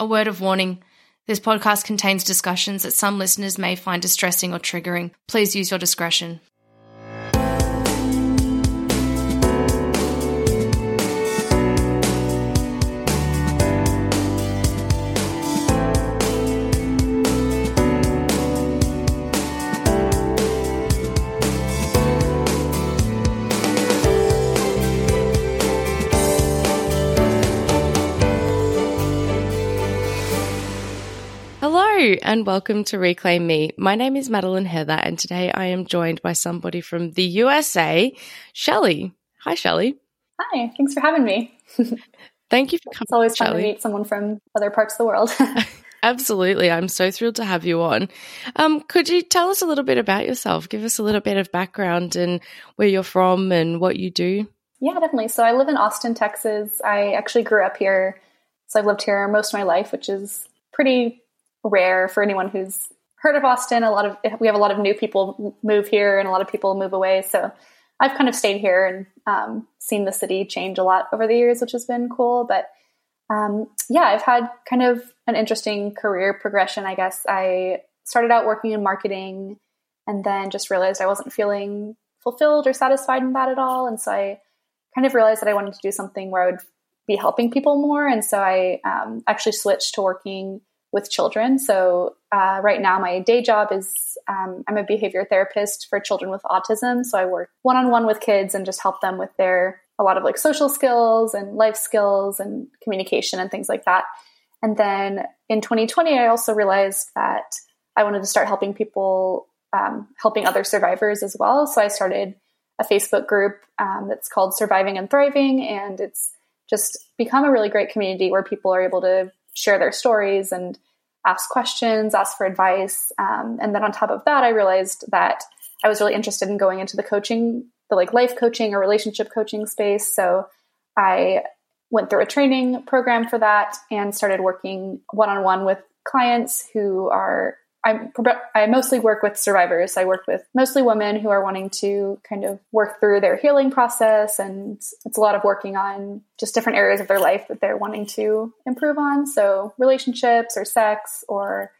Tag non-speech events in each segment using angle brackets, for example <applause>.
A word of warning this podcast contains discussions that some listeners may find distressing or triggering. Please use your discretion. Hello, and welcome to Reclaim Me. My name is Madeline Heather, and today I am joined by somebody from the USA, Shelley. Hi, Shelley. Hi, thanks for having me. <laughs> Thank you for coming. It's always fun Shelley. to meet someone from other parts of the world. <laughs> <laughs> Absolutely. I'm so thrilled to have you on. Um, could you tell us a little bit about yourself? Give us a little bit of background and where you're from and what you do. yeah, definitely. So I live in Austin, Texas. I actually grew up here. So I've lived here most of my life, which is pretty rare for anyone who's heard of Austin. A lot of we have a lot of new people move here, and a lot of people move away. So I've kind of stayed here and um, seen the city change a lot over the years, which has been cool. But um, yeah, I've had kind of an interesting career progression. I guess I started out working in marketing, and then just realized I wasn't feeling fulfilled or satisfied in that at all. And so I kind of realized that I wanted to do something where I would be helping people more. And so I um, actually switched to working with children. So uh, right now, my day job is um, I'm a behavior therapist for children with autism. So I work one on one with kids and just help them with their a lot of like social skills and life skills and communication and things like that. And then in 2020, I also realized that I wanted to start helping people, um, helping other survivors as well. So I started a Facebook group um, that's called Surviving and Thriving, and it's just become a really great community where people are able to share their stories and ask questions, ask for advice. Um, and then on top of that, I realized that I was really interested in going into the coaching, the like life coaching or relationship coaching space. So I went through a training program for that and started working one on one with clients who are I, I mostly work with survivors. I work with mostly women who are wanting to kind of work through their healing process. And it's a lot of working on just different areas of their life that they're wanting to improve on. So, relationships or sex or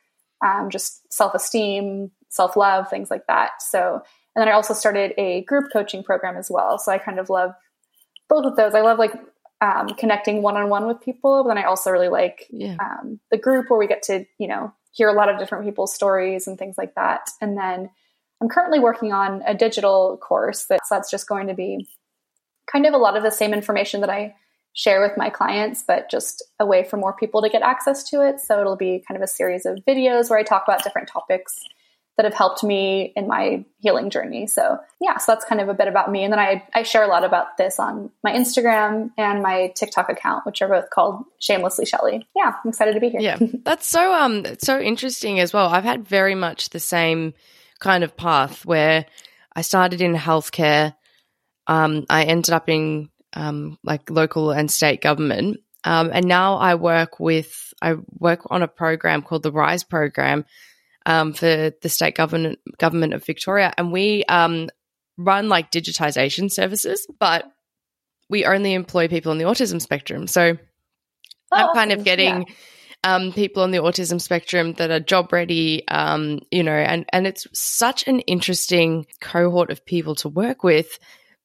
um, just self esteem, self love, things like that. So, and then I also started a group coaching program as well. So, I kind of love both of those. I love like um, connecting one on one with people, but then I also really like Yeah. um, the group where we get to, you know, hear a lot of different people's stories and things like that. And then I'm currently working on a digital course that's, that's just going to be kind of a lot of the same information that I share with my clients, but just a way for more people to get access to it. So it'll be kind of a series of videos where I talk about different topics that have helped me in my healing journey. So yeah, so that's kind of a bit about me. And then I, I share a lot about this on my Instagram and my TikTok account, which are both called Shamelessly Shelly. Yeah, I'm excited to be here. Yeah, <laughs> that's so um so interesting as well. I've had very much the same kind of path where I started in healthcare. Um, I ended up in um, like local and state government, um, and now I work with I work on a program called the Rise program um, for the state government government of Victoria, and we um, run like digitization services, but we only employ people on the autism spectrum. So I'm Oh, kind of getting Yeah. um, people on the autism spectrum that are job ready, um, you know, and, and it's such an interesting cohort of people to work with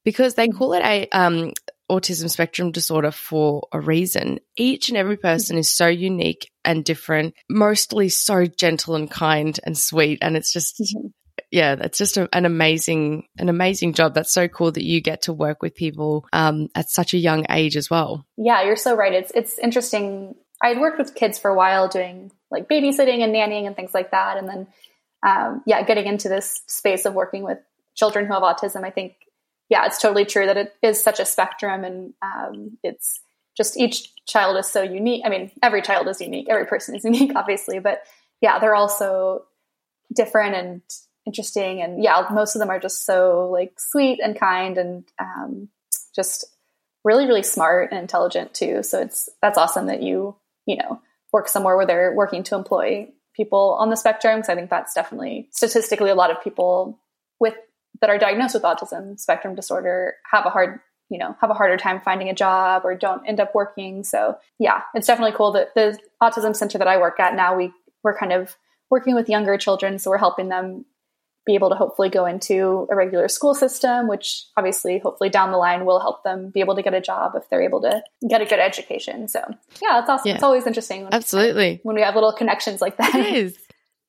because they call it a, um, autism spectrum disorder for a reason. Each and every person is so unique and different, mostly so gentle and kind and sweet. And it's just, mm-hmm. yeah, that's just a, an amazing, an amazing job. That's so cool that you get to work with people um, at such a young age as well. Yeah, you're so right. It's it's interesting. I had worked with kids for a while doing like babysitting and nannying and things like that, and then um, yeah, getting into this space of working with children who have autism. I think yeah, it's totally true that it is such a spectrum and um, it's just each child is so unique. I mean, every child is unique, every person is <laughs> unique, obviously, but yeah, they're also different and interesting. And yeah, most of them are just so like sweet and kind and um, just really, really smart and intelligent too. So it's that's awesome that you, you know, work somewhere where they're working to employ people on the spectrum. Because I think that's definitely statistically a lot of people with that are diagnosed with autism spectrum disorder have a hard you know have a harder time finding a job or don't end up working. So yeah it's definitely cool that the autism center that i work at now we we're kind of working with younger children. So we're helping them be able to hopefully go into a regular school system which obviously hopefully down the line will help them be able to get a job if they're able to get a good education. So yeah it's awesome yeah. it's always interesting when, absolutely. when we have little connections like that. It is.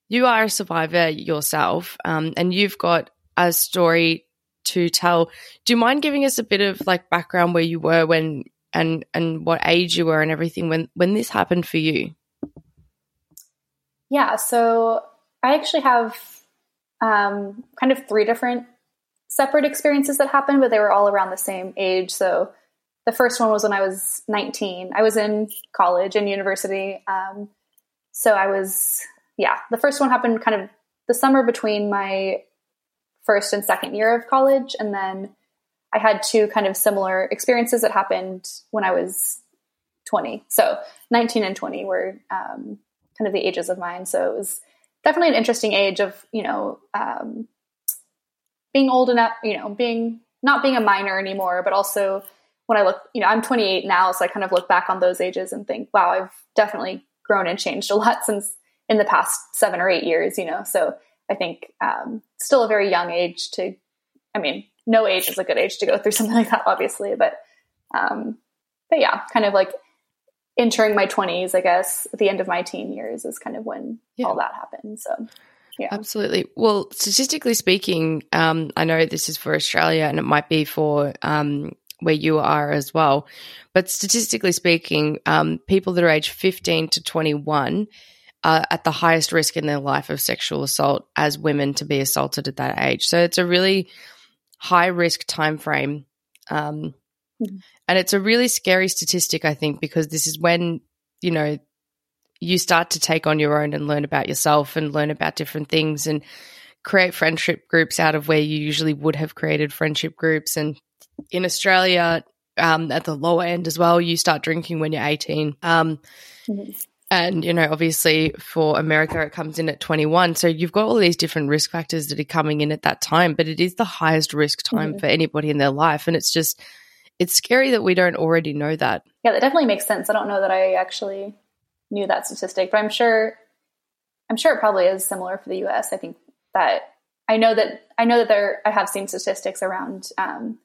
You are a survivor yourself um, and you've got a story to tell. Do you mind giving us a bit of like background where you were when and and what age you were and everything when when this happened for you? Yeah, so I actually have um, kind of three different separate experiences that happened, but they were all around the same age. So the first one was when I was 19. I was in college and university. Um, so I was, yeah, the first one happened kind of the summer between my first and second year of college. And then I had two kind of similar experiences that happened when I was 20. So 19 and 20 were um, kind of the ages of mine. So it was definitely an interesting age of, you know, um, being old enough, you know, being not being a minor anymore, but also when I look, you know, I'm 28 now, so I kind of look back on those ages and think, wow, I've definitely grown and changed a lot <laughs> since in the past seven or eight years, you know. So I think um, still a very young age to, I mean, no age is a good age to go through <laughs> something like that, obviously, but, um, but yeah, kind of like entering my 20s, I guess, the end of my teen years is kind of when yeah. all that happened. So, yeah. Absolutely. Well, statistically speaking, um, I know this is for Australia and it might be for um, where you are as well, but statistically speaking, um, people that are age 15 to 21 are at the highest risk in their life of sexual assault as women to be assaulted at that age. So it's a really high risk time frame. Um, mm-hmm. And it's a really scary statistic, I think, because this is when, you know, you start to take on your own and learn about yourself and learn about different things and create friendship groups out of where you usually would have created friendship groups. And in Australia, um, at the lower end as well, you start drinking when you're 18. Um, mm-hmm. And, you know, obviously for America, it comes in at 21. So you've got all these different risk factors that are coming in at that time, but it is the highest risk time mm-hmm. for anybody in their life. And it's just, it's scary that we don't already know that. Yeah, that definitely makes sense. I don't know that I actually knew that statistic, but I'm sure, I'm sure it probably is similar for the US. I think that I know that, I know that there, I have seen statistics around, um,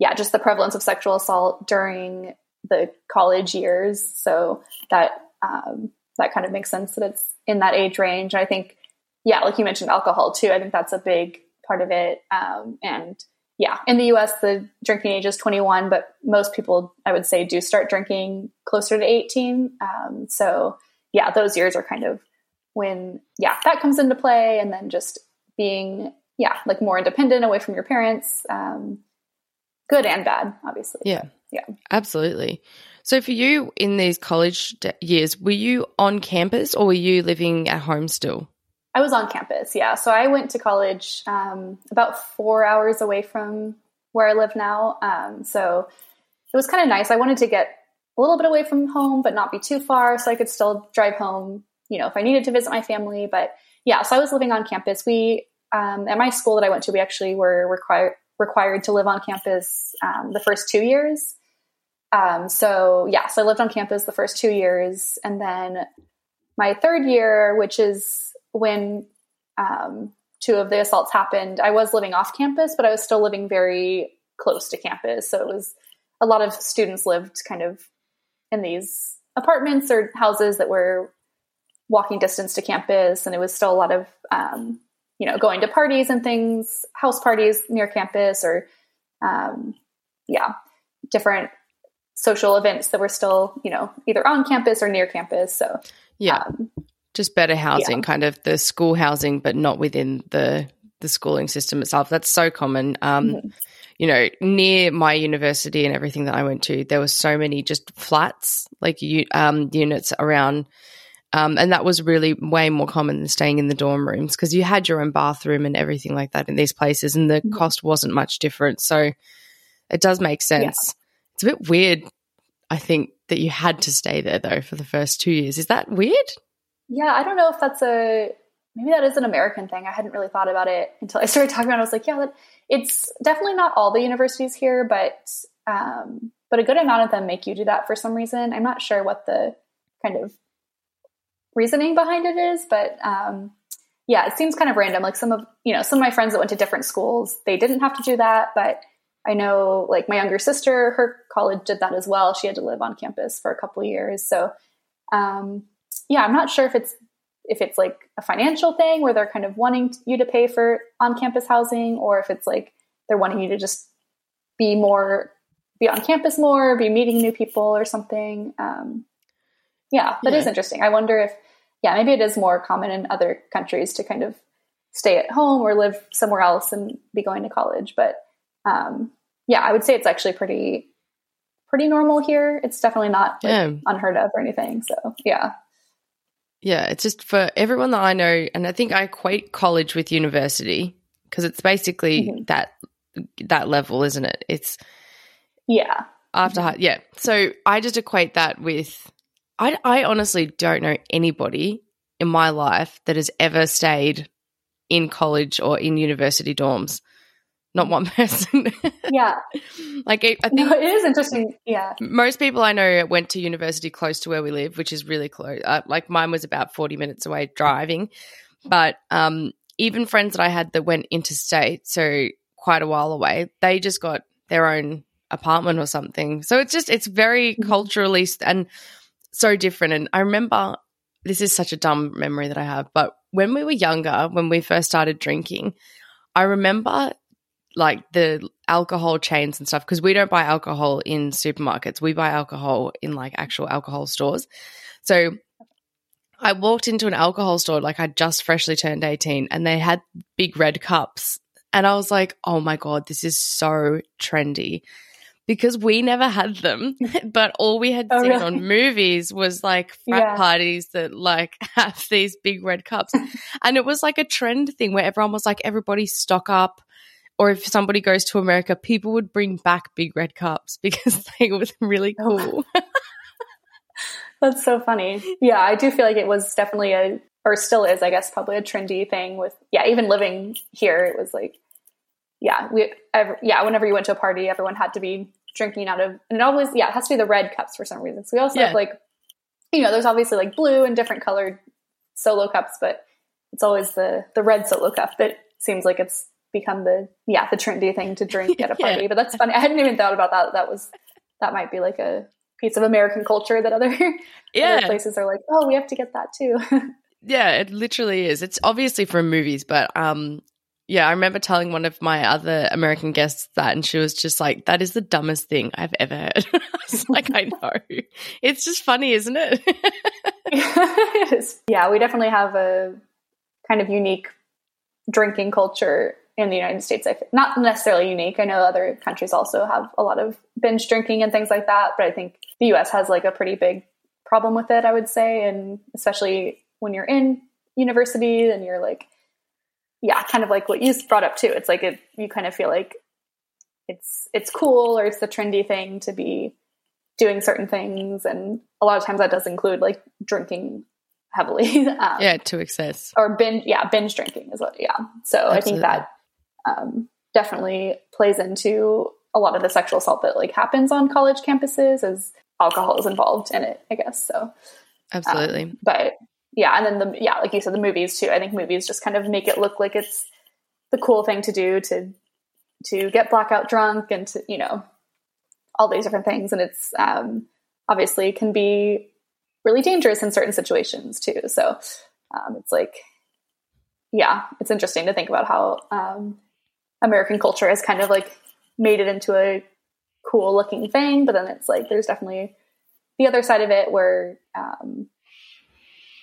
yeah, just the prevalence of sexual assault during the college years. So that um, that kind of makes sense that it's in that age range. I think, yeah, like you mentioned, alcohol too. I think that's a big part of it. Um, and yeah, in the US, the drinking age is 21, but most people, I would say, do start drinking closer to 18. Um, so yeah, those years are kind of when, yeah, that comes into play. And then just being, yeah, like more independent away from your parents, um, good and bad, obviously. Yeah. Yeah. Absolutely. So for you in these college years, were you on campus or were you living at home still? I was on campus, yeah. So I went to college um, about four hours away from where I live now. Um, so it was kind of nice. I wanted to get a little bit away from home, but not be too far, so I could still drive home. You know, if I needed to visit my family. But yeah, so I was living on campus. We um, at my school that I went to, we actually were required required to live on campus um, the first two years. Um, so yeah, so I lived on campus the first two years, and then my third year, which is when um, two of the assaults happened, I was living off campus, but I was still living very close to campus. So it was a lot of students lived kind of in these apartments or houses that were walking distance to campus, and it was still a lot of um, you know going to parties and things, house parties near campus, or um, yeah, different social events that were still you know either on campus or near campus. So yeah, um, just better housing, yeah. kind of the school housing, but not within the the schooling system itself. That's so common. Um, mm-hmm. You know, near my university and everything that I went to, there were so many just flats, like um, units around um, and that was really way more common than staying in the dorm rooms because you had your own bathroom and everything like that in these places, and the mm-hmm. cost wasn't much different. So it does make sense. Yeah. It's a bit weird, I think, that you had to stay there though for the first two years. Is that weird? Yeah, I don't know if that's a maybe that is an American thing. I hadn't really thought about it until I <laughs> started talking about it. I was like, yeah, that, it's definitely not all the universities here, but um, but a good amount of them make you do that for some reason. I'm not sure what the kind of reasoning behind it is, but um, yeah, it seems kind of random. Like some of you know some of my friends that went to different schools, they didn't have to do that, but I know like my younger sister, her college did that as well. She had to live on campus for a couple years, so um, yeah, I'm not sure if it's if it's like a financial thing where they're kind of wanting you to pay for on campus housing, or if it's like they're wanting you to just be more be on campus more, be meeting new people or something. Um, yeah, that yeah. is interesting. I wonder if yeah, maybe it is more common in other countries to kind of stay at home or live somewhere else and be going to college. But um, yeah, I would say it's actually pretty pretty normal here. It's definitely not like, yeah. unheard of or anything. So yeah. Yeah, it's just for everyone that I know, and I think I equate college with university because it's basically mm-hmm. that that level, isn't it? It's yeah after mm-hmm. yeah. So I just equate that with I, I honestly don't know anybody in my life that has ever stayed in college or in university dorms. Not one <laughs> person. yeah. like, I think no, it is interesting. Yeah. Most people I know went to university close to where we live, which is really close. Uh, like, mine was about 40 minutes away driving. But um, even friends that I had that went interstate, so quite a while away, they just got their own apartment or something. So it's just, it's very mm-hmm. culturally, and so different. And I remember this is such a dumb memory that I have, but when we were younger, when we first started drinking, I remember like the alcohol chains and stuff because we don't buy alcohol in supermarkets. We buy alcohol in like actual alcohol stores. So I walked into an alcohol store like I just freshly turned 18 and they had big red cups. And I was like, oh my God, this is so trendy because we never had them, <laughs> but all we had oh, seen really? on movies was like frat yeah. parties that like <laughs> have these big red cups. <laughs> and it was like a trend thing where everyone was like, everybody stock up. Or if somebody goes to America, people would bring back big red cups because they were really oh. cool. That's so funny. Yeah, I do feel like it was definitely a, or still is, I guess, probably a trendy thing with, yeah, even living here, it was like, yeah, we, every, yeah, whenever you went to a party, everyone had to be drinking out of, and it always, yeah, it has to be the red cups for some reason. So we also yeah. have like, you know, there's obviously like blue and different colored solo cups, but it's always the the red solo cup that seems like it's become the yeah the trendy thing to drink <laughs> at a party. yeah. But that's funny. I hadn't even thought about that. That was that might be like a piece of American culture that other <laughs> yeah other places are like, oh, we have to get that too. <laughs> yeah, it literally is. It's obviously from movies, but um, yeah, I remember telling one of my other American guests that, and she was just like, "That is the dumbest thing I've ever heard." <laughs> I was like, "I know, it's just funny, isn't it?" it is. <laughs> Yeah, we definitely have a kind of unique drinking culture in the United States. Not necessarily unique. I know other countries also have a lot of binge drinking and things like that, but I think the U.S. has like a pretty big problem with it. I would say, and especially when you're in university and you're like yeah, kind of like what you brought up too. It's like it, you kind of feel like it's it's cool or it's the trendy thing to be doing certain things, and a lot of times that does include like drinking heavily. <laughs> um, yeah, to excess or binge. Yeah, binge drinking is what. Yeah, so Absolutely. I think that um, definitely plays into a lot of the sexual assault that like happens on college campuses as alcohol is involved in it. I guess so. Absolutely, um, but yeah, and then the yeah, like you said, the movies too. I think movies just kind of make it look like it's the cool thing to do to to get blackout drunk and to you know all these different things, and it's um, obviously can be really dangerous in certain situations too. So um, it's like, yeah, it's interesting to think about how um, American culture has kind of like made it into a cool looking thing, but then it's like there's definitely the other side of it where, um,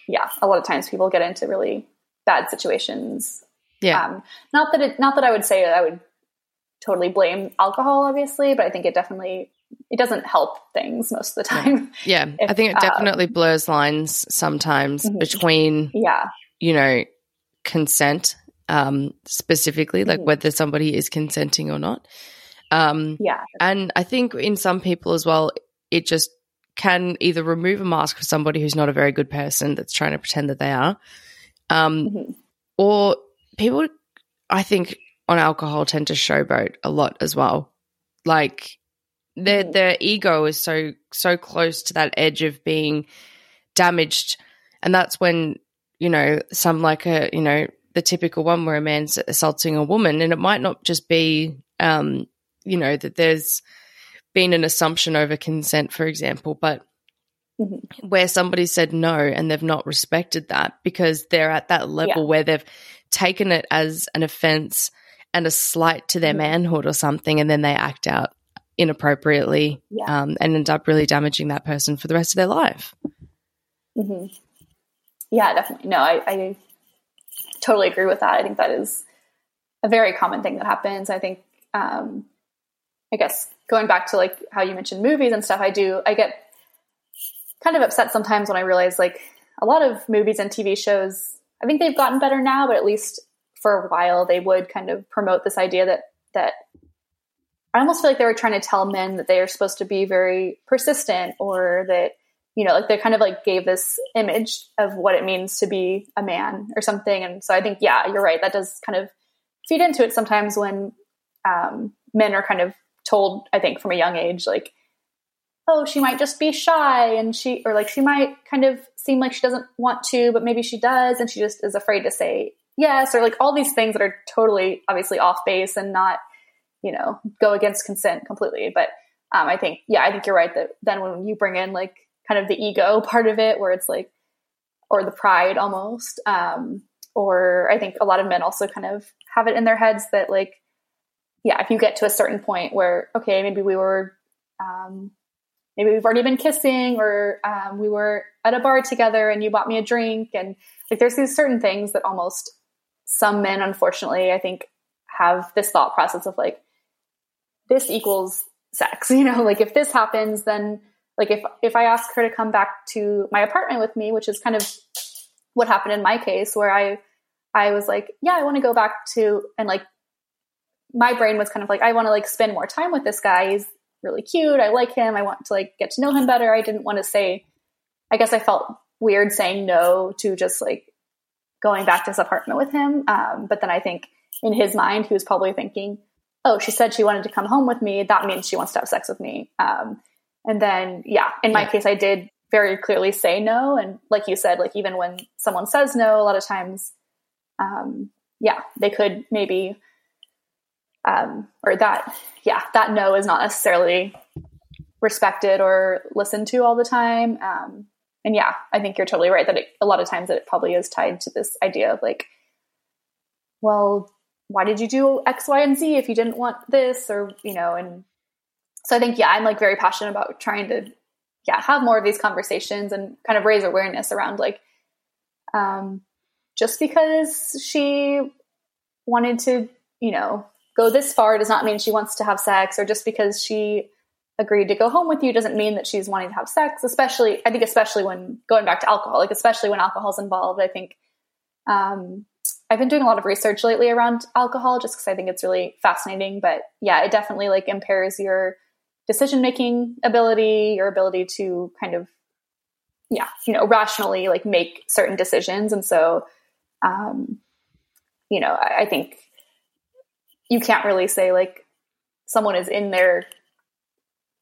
yeah, a lot of times people get into really bad situations. Yeah. Um, not that it, not that I would say I would totally blame alcohol, obviously, but I think it definitely it doesn't help things most of the time. <laughs> Yeah, if, I think it definitely um, blurs lines sometimes mm-hmm. between yeah, you know, consent um, specifically, mm-hmm. like whether somebody is consenting or not. Um, yeah, and I think in some people as well, it just can either remove a mask for somebody who's not a very good person that's trying to pretend that they are, um, mm-hmm. or people. I think on alcohol tend to showboat a lot as well. Like their their ego is so so close to that edge of being damaged, and that's when you know some like a you know the typical one where a man's assaulting a woman, and it might not just be um, you know that there's been an assumption over consent, for example, but Mm-hmm. where somebody said no and they've not respected that because they're at that level yeah. where they've taken it as an offense and a slight to their mm-hmm. manhood or something, and then they act out inappropriately yeah. um, and end up really damaging that person for the rest of their life. Mm-hmm. Yeah, definitely. No, I, I totally agree with that. I think that is a very common thing that happens. I think, um, I guess going back to like how you mentioned movies and stuff, I do, I get kind of upset sometimes when I realize like a lot of movies and TV shows, I think they've gotten better now, but at least for a while they would kind of promote this idea that, that I almost feel like they were trying to tell men that they are supposed to be very persistent or that, you know, like they kind of like gave this image of what it means to be a man or something. And so I think, yeah, you're right. That does kind of feed into it sometimes when um, men are kind of told, I think, from a young age, like, oh, she might just be shy and she, or like she might kind of seem like she doesn't want to, but maybe she does. And she just is afraid to say yes, or like all these things that are totally obviously off base and not you know, go against consent completely. But um, I think, yeah, I think you're right that then when you bring in like kind of the ego <laughs> part of it, where it's like, or the pride almost, um, or I think a lot of men also kind of have it in their heads that like, yeah, if you get to a certain point where, okay, maybe we were, um, maybe we've already been kissing or um, we were at a bar together and you bought me a drink and like there's these certain things that almost some men unfortunately i think have this thought process of like this equals sex <laughs> you know? Like if this happens then like if if i ask her to come back to my apartment with me which is kind of what happened in my case where i i was like yeah i want to go back to and like my brain was kind of like i want to like spend more time with this guy he's really cute i like him i want to like get to know him better i didn't want to say i guess i felt weird saying no to just like going back to his apartment with him um, but then i think in his mind he was probably thinking oh, she said she wanted to come home with me. That means she wants to have sex with me. Um, and then, yeah, in my yeah. case, I did very clearly say no. And like you said, like even when someone says no, a lot of times, um, yeah, they could maybe, um, or that, yeah, that no is not necessarily respected or listened to all the time. Um, and yeah, I think you're totally right that it, a lot of times it probably is tied to this idea of like, well, why did you do X, Y, and Z if you didn't want this? Or, you know, and so I think, yeah, I'm like very passionate about trying to, yeah, have more of these conversations and kind of raise awareness around like, um, just because she wanted to, you know, go this far does not mean she wants to have sex, or just because she agreed to go home with you doesn't mean that she's wanting to have sex. Especially, I think, especially when going back to alcohol, like especially when alcohol's involved, I think um, I've been doing a lot of research lately around alcohol just because I think it's really fascinating. But yeah, it definitely like impairs your decision making ability, your ability to kind of, yeah, you know, rationally like make certain decisions. And so, um, you know, I, I think you can't really say like someone is in their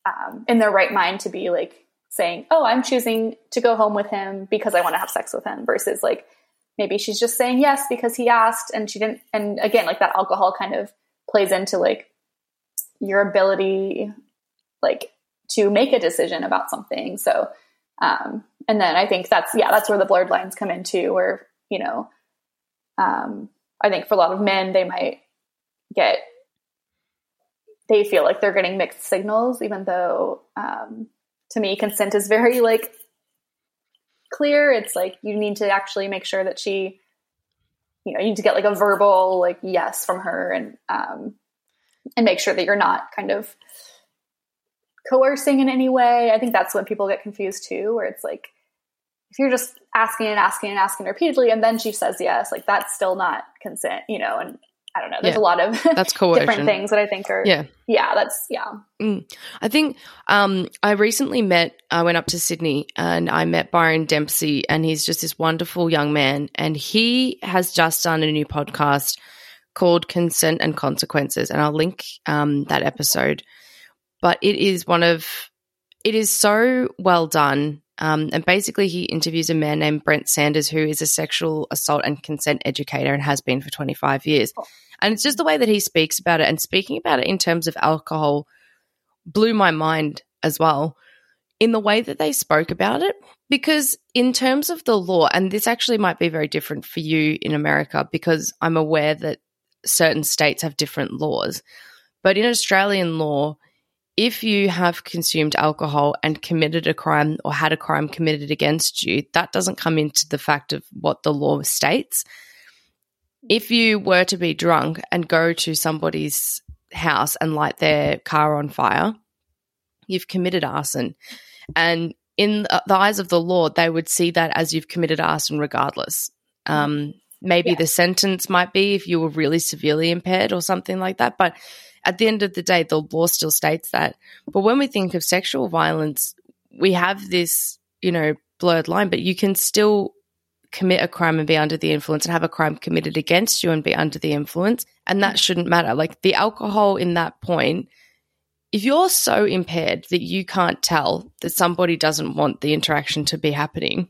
um, in their right mind to be like saying, "Oh, I'm choosing to go home with him because I want to have sex with him," versus like maybe she's just saying yes because he asked and she didn't and again like that alcohol kind of plays into like your ability like to make a decision about something. So, um, and then I think that's, yeah, that's where the blurred lines come into where, you know, um, I think for a lot of men, they might get, they feel like they're getting mixed signals, even though, um, to me, consent is very like clear. It's like you need to actually make sure that she, you know, you need to get like a verbal like yes from her and um and make sure that you're not kind of coercing in any way. I think that's when people get confused too, where it's like if you're just asking and asking and asking repeatedly and then she says yes, like that's still not consent, you know, and I don't know. There's yeah. a lot of <laughs> that's coercion. different things that I think are yeah yeah that's yeah. Mm. I think um, I recently met. I went up to Sydney and I met Byron Dempsey, and he's just this wonderful young man, and he has just done a new podcast called Consent and Consequences, and I'll link um, that episode. But it is one of it is so well done. Um, and basically, he interviews a man named Brent Sanders, who is a sexual assault and consent educator and has been for 25 years. Oh. And it's just the way that he speaks about it and speaking about it in terms of alcohol blew my mind as well in the way that they spoke about it. Because, in terms of the law, and this actually might be very different for you in America because I'm aware that certain states have different laws. But in Australian law, if you have consumed alcohol and committed a crime or had a crime committed against you, that doesn't come into the fact of what the law states. If you were to be drunk and go to somebody's house and light their car on fire, you've committed arson. And in the eyes of the law, they would see that as you've committed arson regardless. Um, maybe yeah. the sentence might be if you were really severely impaired or something like that. But at the end of the day, the law still states that. But when we think of sexual violence, we have this, you know, blurred line, but you can still commit a crime and be under the influence and have a crime committed against you and be under the influence. And that shouldn't matter. Like the alcohol in that point, if you're so impaired that you can't tell that somebody doesn't want the interaction to be happening,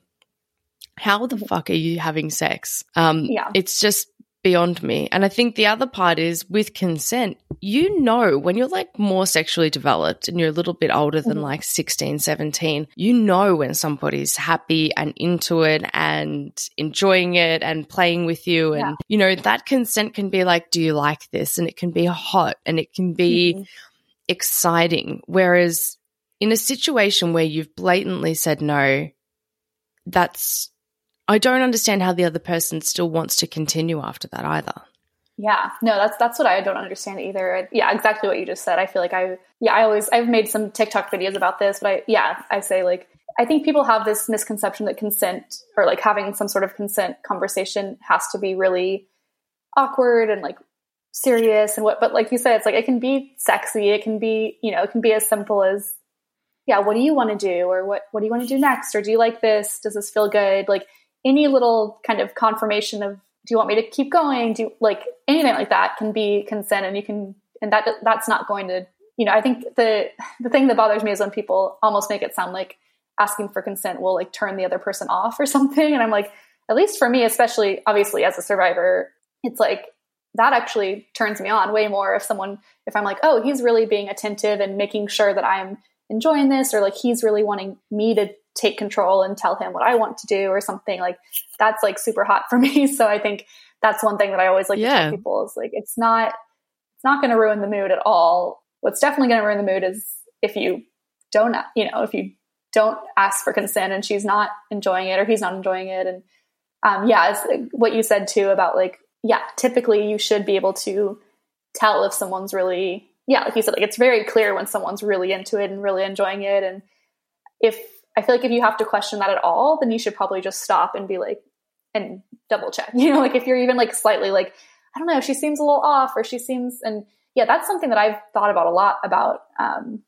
how the fuck are you having sex? Um, yeah. It's just beyond me. And I think the other part is with consent, you know, when you're like more sexually developed and you're a little bit older than mm-hmm. like 16, 17, you know when somebody's happy and into it and enjoying it and playing with you. And, yeah. you know, that consent can be like, do you like this? And it can be hot and it can be mm-hmm. exciting. Whereas in a situation where you've blatantly said no, that's I don't understand how the other person still wants to continue after that either. Yeah, no, that's that's what I don't understand either. Yeah, exactly what you just said. I feel like I yeah, I always I've made some TikTok videos about this, but I yeah, I say like I think people have this misconception that consent or like having some sort of consent conversation has to be really awkward and like serious and what but like you said it's like it can be sexy, it can be, you know, it can be as simple as yeah, what do you want to do or what what do you want to do next or do you like this? Does this feel good? Like any little kind of confirmation of do you want me to keep going? Do you, like anything like that can be consent and you can and that that's not going to you know i think the the thing that bothers me is when people almost make it sound like asking for consent will like turn the other person off or <laughs> something. And i'm like at least for me especially obviously as a survivor it's like that actually turns me on way more if someone if i'm like oh he's really being attentive and making sure that i'm enjoying this or like he's really wanting me to take control and tell him what I want to do or something like that's like super hot for <laughs> me. So I think that's one thing that I always like yeah. to tell people is like it's not it's not going to ruin the mood at all. What's definitely going to ruin the mood is if you don't you know if you don't ask for consent and she's not enjoying it or he's not enjoying it and um, yeah it's what you said too about like yeah typically you should be able to tell if someone's really yeah like you said like it's very clear when someone's really into it and really enjoying it and if I feel like if you have to question that at all, then you should probably just stop and be like, and double check. <laughs> You know, like if you're even like slightly like, I don't know, she seems a little off or she seems, and yeah, that's something that I've thought about a lot about um,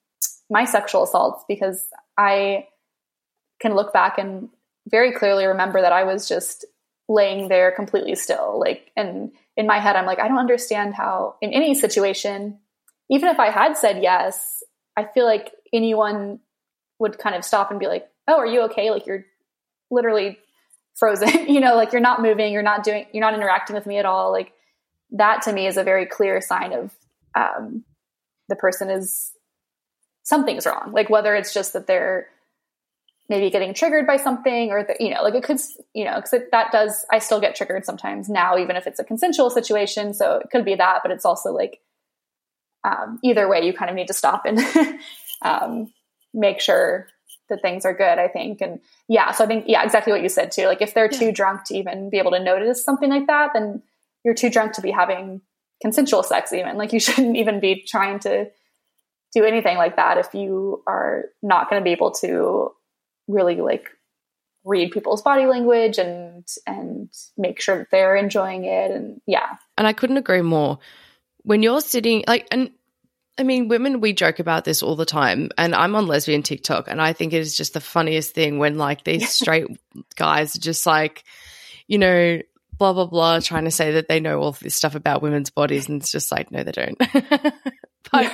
my sexual assaults because I can look back and very clearly remember that I was just laying there completely still. Like, and in my head, I'm like, I don't understand how in any situation, even if I had said yes, I feel like anyone would kind of stop and be like, "Oh, are you okay? Like you're literally frozen. <laughs> you know, like you're not moving, you're not doing, you're not interacting with me at all." Like that to me is a very clear sign of um, the person is something's wrong. Like whether it's just that they're maybe getting triggered by something or you know, like it could, you know, because that does, I still get triggered sometimes now, even if it's a consensual situation. So it could be that, but it's also like, um, either way, you kind of need to stop and <laughs> um, make sure that things are good, I think. And yeah, so I think, yeah, exactly what you said too. Like if they're yeah. too drunk to even be able to notice something like that, then you're too drunk to be having consensual sex even. Like you <laughs> shouldn't even be trying to do anything like that if you are not going to be able to really like read people's body language and and make sure that they're enjoying it and yeah and i couldn't agree more when you're sitting like and I mean, women, we joke about this all the time. And I'm on lesbian TikTok, and I think it is just the funniest thing when, like, these straight guys are just like, you know, blah, blah, blah, trying to say that they know all this stuff about women's bodies. And it's just like, no, they don't. <laughs> but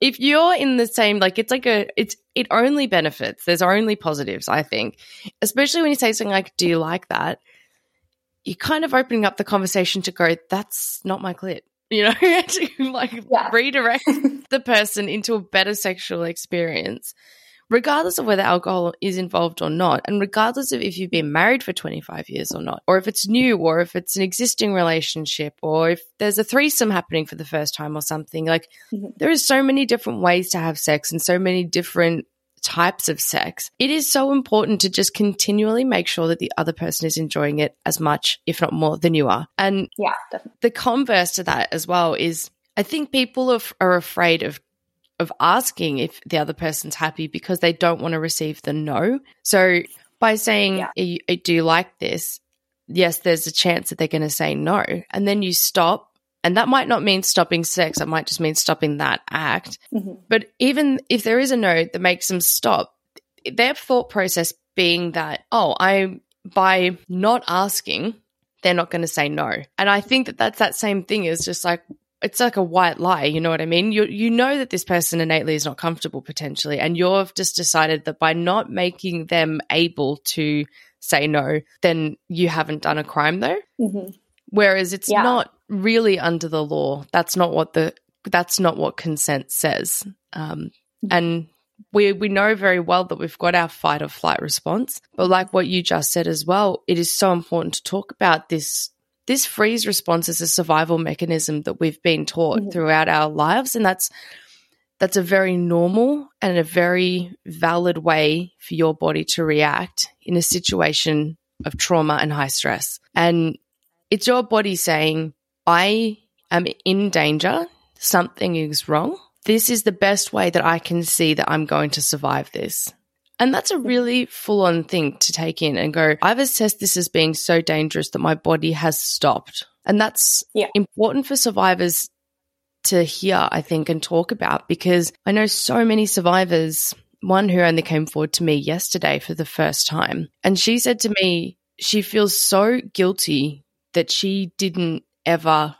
if you're in the same, like, it's like a, it's, it only benefits. There's only positives, I think. Especially when you say something like, do you like that? You're kind of opening up the conversation to go, that's not my clit you know, <laughs> to like yeah. redirect <laughs> the person into a better sexual experience, regardless of whether alcohol is involved or not, and regardless of if you've been married for 25 years or not, or if it's new, or if it's an existing relationship, or if there's a threesome happening for the first time or something. Like, mm-hmm. there is so many different ways to have sex and so many different types of sex, it is so important to just continually make sure that the other person is enjoying it as much, if not more, than you are. And yeah, definitely. the converse to that as well is I think people are, are afraid of of asking if the other person's happy because they don't want to receive the no. So by saying, yeah. "Do you like this?" Yes, there's a chance that they're going to say no, and then you stop and that might not mean stopping sex, it might just mean stopping that act. Mm-hmm. But even if there is a no that makes them stop, their thought process being that, oh, I, by not asking, they're not going to say no. And I think that that's that same thing is just like, it's like a white lie, you know what I mean? You you know that this person innately is not comfortable potentially, and you've just decided that by not making them able to say no, then you haven't done a crime though. Mm-hmm. Whereas it's yeah. not really under the law. That's not what the that's not what consent says. Um, and we we know very well that we've got our fight or flight response. But like what you just said as well, it is so important to talk about this this freeze response is a survival mechanism that we've been taught mm-hmm. throughout our lives and that's that's a very normal and a very valid way for your body to react in a situation of trauma and high stress. And it's your body saying, I am in danger. Something is wrong. This is the best way that I can see that I'm going to survive this. And that's a really full on thing to take in and go, I've assessed this as being so dangerous that my body has stopped. And that's yeah. important for survivors to hear, I think, and talk about because I know so many survivors. One who only came forward to me yesterday for the first time. And she said to me, she feels so guilty that she didn't ever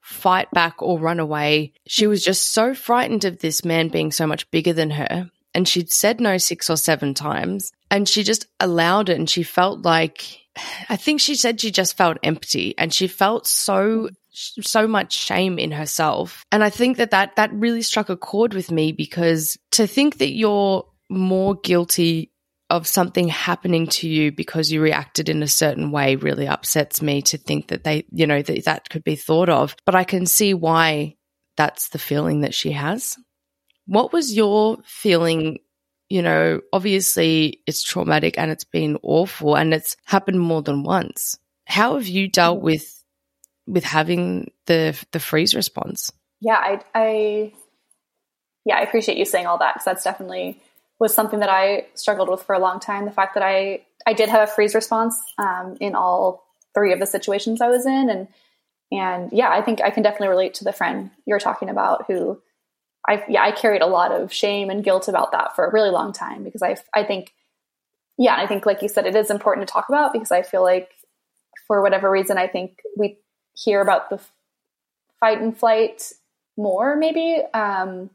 fight back or run away. She was just so frightened of this man being so much bigger than her. And she'd said no six or seven times and she just allowed it. And she felt like, <sighs> I think she said she just felt empty and she felt so so much shame in herself. And I think that that, that really struck a chord with me because to think that you're more guilty of something happening to you because you reacted in a certain way really upsets me to think that they, you know, that that could be thought of. But I can see why that's the feeling that she has. What was your feeling? You know, obviously it's traumatic and it's been awful and it's happened more than once. How have you dealt with with having the the freeze response? Yeah, I, I yeah, I appreciate you saying all that because that's definitely was something that I struggled with for a long time. The fact that I I did have a freeze response um, in all three of the situations I was in, and and yeah, I think I can definitely relate to the friend you're talking about who I yeah I carried a lot of shame and guilt about that for a really long time because I I think yeah I think like you said it is important to talk about because I feel like for whatever reason I think we hear about the fight and flight more maybe um,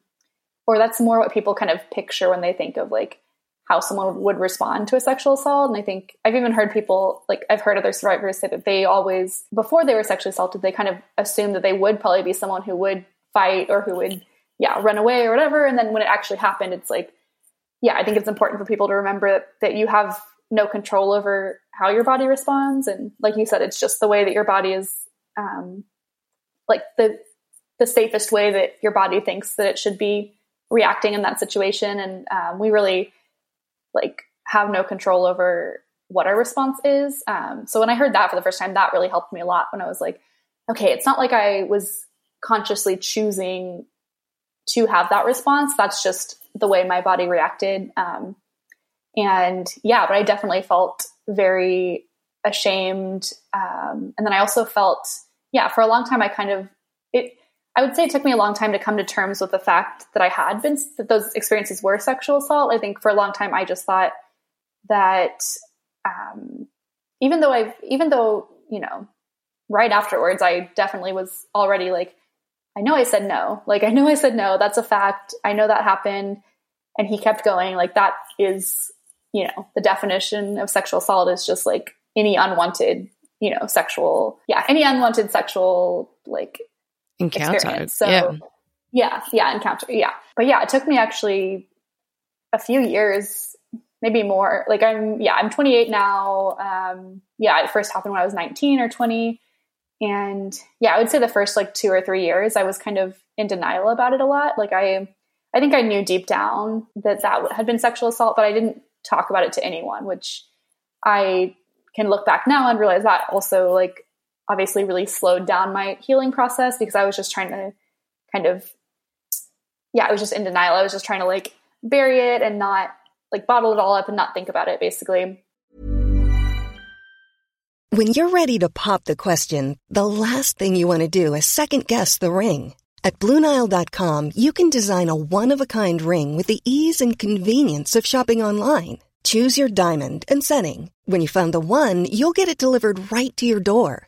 or that's more what people kind of picture when they think of like how someone would respond to a sexual assault. And I think I've even heard people, like I've heard other survivors say that they always, before they were sexually assaulted, they kind of assumed that they would probably be someone who would fight or who would, yeah, run away or whatever. And then when it actually happened, it's like, yeah, I think it's important for people to remember that, that you have no control over how your body responds. And like you said, it's just the way that your body is, um, like the, the safest way that your body thinks that it should be reacting in that situation. And um, we really like have no control over what our response is. Um, so when I heard that for the first time, that really helped me a lot when I was like, okay, it's not like I was consciously choosing to have that response. That's just the way my body reacted. Um, and yeah, but I definitely felt very ashamed. Um, and then I also felt, yeah, for a long time, I kind of, it, I would say it took me a long time to come to terms with the fact that I had been, that those experiences were sexual assault. I think for a long time, I just thought that, um, even though I've, even though, you know, right afterwards, I definitely was already like, I know I said no. Like, I know I said no. That's a fact. I know that happened. And he kept going. Like, that is, you know, the definition of sexual assault is just like any unwanted, you know, sexual, yeah, any unwanted sexual, like, encounter. Experience. So, yeah. yeah, yeah, encounter. Yeah. But yeah, it took me actually a few years, maybe more. Like, I'm, yeah, I'm 28 now. Um, yeah, it first happened when I was 19 or 20 and yeah i would say the first like two or three years i was kind of in denial about it a lot like i i think i knew deep down that that had been sexual assault but i didn't talk about it to anyone which i can look back now and realize that also like obviously really slowed down my healing process because i was just trying to kind of yeah i was just in denial i was just trying to like bury it and not like bottle it all up and not think about it basically when you're ready to pop the question, the last thing you want to do is second guess the ring. At Bluenile.com, you can design a one of a kind ring with the ease and convenience of shopping online. Choose your diamond and setting. When you find the one, you'll get it delivered right to your door.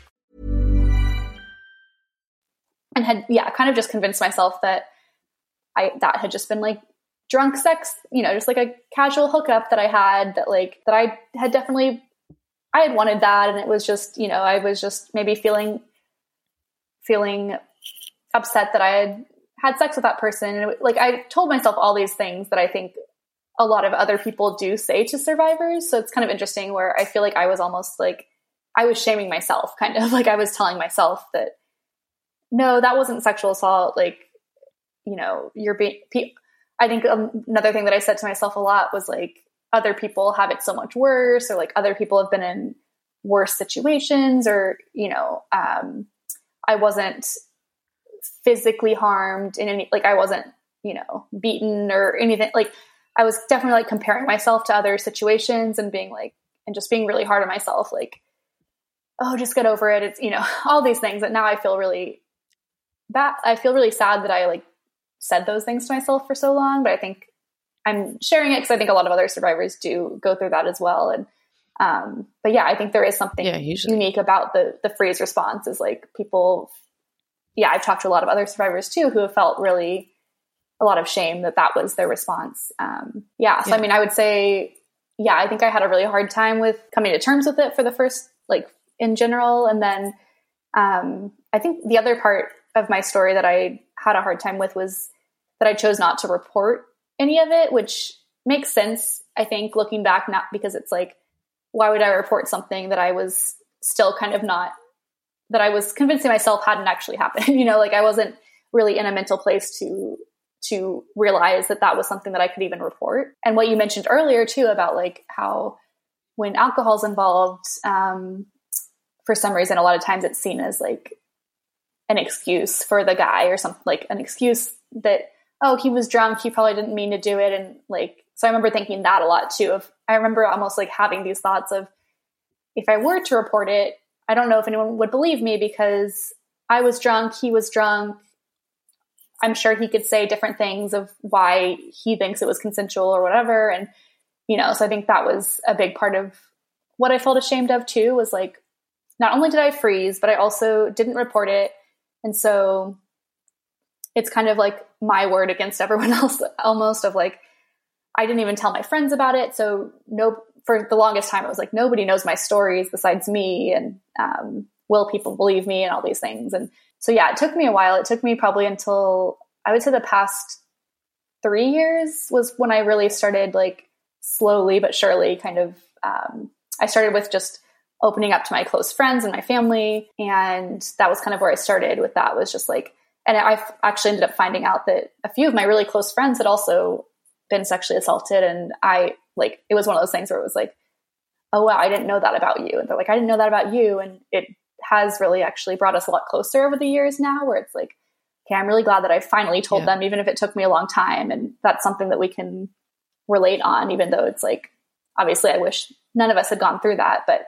And had yeah kind of just convinced myself that i that had just been like drunk sex you know just like a casual hookup that i had that like that i had definitely i had wanted that. And it was just you know i was just maybe feeling feeling upset that i had had sex with that person. And it, like i told myself all these things that i think a lot of other people do say to survivors. So it's kind of interesting where i feel like i was almost like i was shaming myself kind of. <laughs> Like i was telling myself that no, that wasn't sexual assault. Like, you know, you're being, I think another thing that I said to myself a lot was like, other people have it so much worse, or like other people have been in worse situations, or, you know, um, I wasn't physically harmed in any, like, I wasn't, you know, beaten or anything. Like, I was definitely like comparing myself to other situations and being like, and just being really hard on myself. Like, oh, just get over it. It's, you know, <laughs> all these things that now I feel really that I feel really sad that I like said those things to myself for so long, but I think I'm sharing it because I think a lot of other survivors do go through that as well. And um, but yeah, I think there is something yeah, unique about the the freeze response is like people. Yeah, I've talked to a lot of other survivors too who have felt really a lot of shame that that was their response. Um, yeah. So, yeah. I mean, I would say, yeah, I think I had a really hard time with coming to terms with it for the first, like in general. And then um, I think the other part of my story that I had a hard time with was that I chose not to report any of it, which makes sense, I think, looking back, not because it's like, why would I report something that I was still kind of not, that I was convincing myself hadn't actually happened? <laughs> you know, like I wasn't really in a mental place to to realize that that was something that I could even report. And what you mentioned earlier too about like how when alcohol's involved, um, for some reason, a lot of times it's seen as like an excuse for the guy or something like an excuse that oh he was drunk he probably didn't mean to do it and like so i remember thinking that a lot too of i remember almost like having these thoughts of if i were to report it i don't know if anyone would believe me because i was drunk he was drunk. I'm sure he could say different things of why he thinks it was consensual or whatever and you know so i think that was a big part of what i felt ashamed of too was like not only did i freeze but i also didn't report it and so it's kind of like my word against everyone <laughs> else almost of like, I didn't even tell my friends about it. So no, for the longest time, it was like, nobody knows my stories besides me. And, um, will people believe me and all these things. And so, yeah, it took me a while. It took me probably until I would say the past three years was when I really started like slowly but surely kind of, um, I started with just opening up to my close friends and my family. And that was kind of where I started with that was just like, and I actually ended up finding out that a few of my really close friends had also been sexually assaulted. And I like, it was one of those things where it was like, oh, wow, I didn't know that about you. And they're like, I didn't know that about you. And it has really actually brought us a lot closer over the years now where it's like, okay, I'm really glad that I finally told yeah. them, even if it took me a long time. And that's something that we can relate on, even though it's like, obviously, I wish none of us had gone through that. But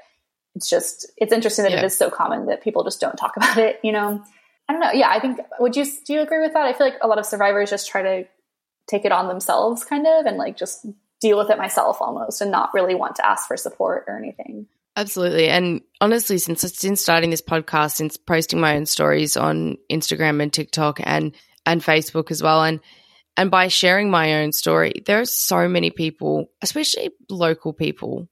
it's just it's interesting that yeah. it is so common that people just don't talk <laughs> about it you know? I don't know. Yeah i think would you do you agree with that? I feel like a lot of survivors just try to take it on themselves kind of and like just deal with it myself almost and not really want to ask for support or anything. Absolutely. And honestly since since starting this podcast since posting my own stories on instagram and tiktok and and facebook as well and and by sharing my own story there are so many people especially local people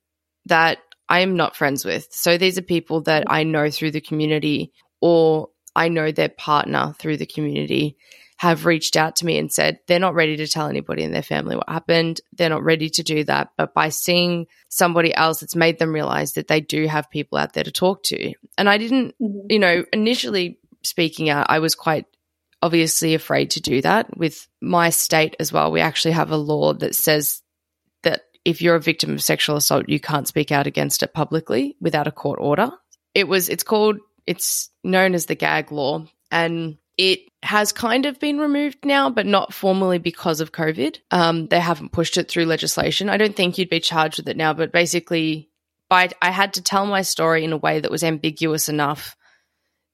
that I am not friends with. So these are people that I know through the community or I know their partner through the community have reached out to me and said they're not ready to tell anybody in their family what happened. They're not ready to do that. But by seeing somebody else, it's made them realize that they do have people out there to talk to. And I didn't, mm-hmm. you know, initially speaking out, I was quite obviously afraid to do that with my state as well. We actually have a law that says if you're a victim of sexual assault, you can't speak out against it publicly without a court order. It was, it's called, it's known as the gag law, and it has kind of been removed now, but not formally because of COVID. Um, they haven't pushed it through legislation. I don't think you'd be charged with it now, but basically, by, I had to tell my story in a way that was ambiguous enough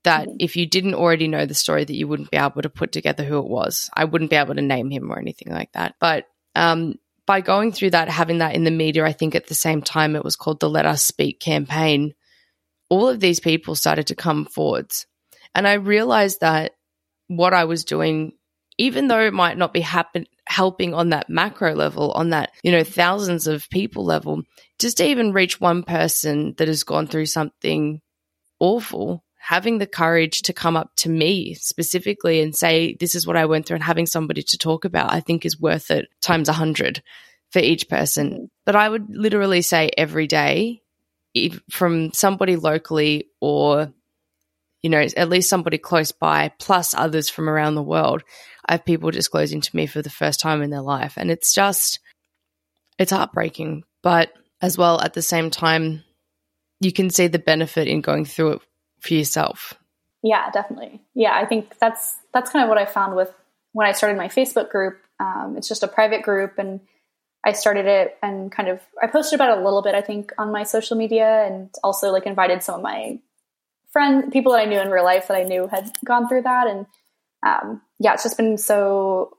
that mm-hmm. if you didn't already know the story, that you wouldn't be able to put together who it was. I wouldn't be able to name him or anything like that. But um, by going through that, having that in the media, I think at the same time it was called the Let Us Speak campaign, all of these people started to come forwards. And I realized that what I was doing, even though it might not be happen- helping on that macro level, on that, you know, thousands of people level, just to even reach one person that has gone through something awful, having the courage to come up to me specifically and say, this is what I went through and having somebody to talk about, I think is worth it times a hundred for each person. But I would literally say every day from somebody locally or, you know, at least somebody close by, plus others from around the world. I have people disclosing to me for the first time in their life. And it's just, it's heartbreaking. But as well, at the same time, you can see the benefit in going through it for yourself. Yeah, definitely. Yeah, I think that's that's kind of what I found with when I started my Facebook group. Um, it's just a private group, and I started it and kind of I posted about a little bit, I think, on my social media, and also like invited some of my friends, people that I knew in real life that I knew had gone through that, and um, yeah, it's just been so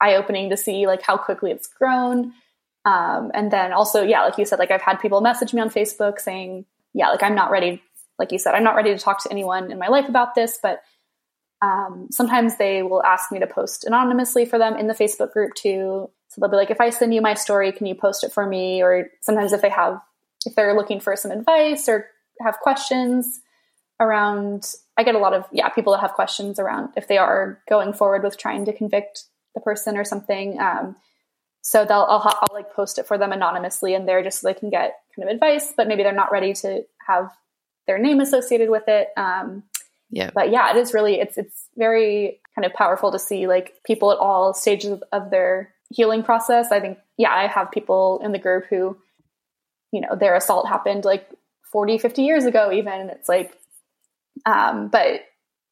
eye opening to see like how quickly it's grown. Um, and then also, yeah, like you said, like I've had people message me on Facebook saying, yeah, like I'm not ready like you said, I'm not ready to talk to anyone in my life about this, but Um, sometimes they will ask me to post anonymously for them in the Facebook group too. So they'll be like, if I send you my story, can you post it for me? Or sometimes if they have, if they're looking for some advice or have questions around, I get a lot of, yeah, people that have questions around if they are going forward with trying to convict the person or something. Um, so they'll, I'll, I'll like post it for them anonymously and there just so they can get kind of advice, but maybe they're not ready to have their name associated with it. Um, yeah. But yeah, it is really, it's, it's very kind of powerful to see like people at all stages of, of their healing process. I think, yeah, I have people in the group who, you know, their assault happened like 40, 50 years ago, even. And it's like, um, but,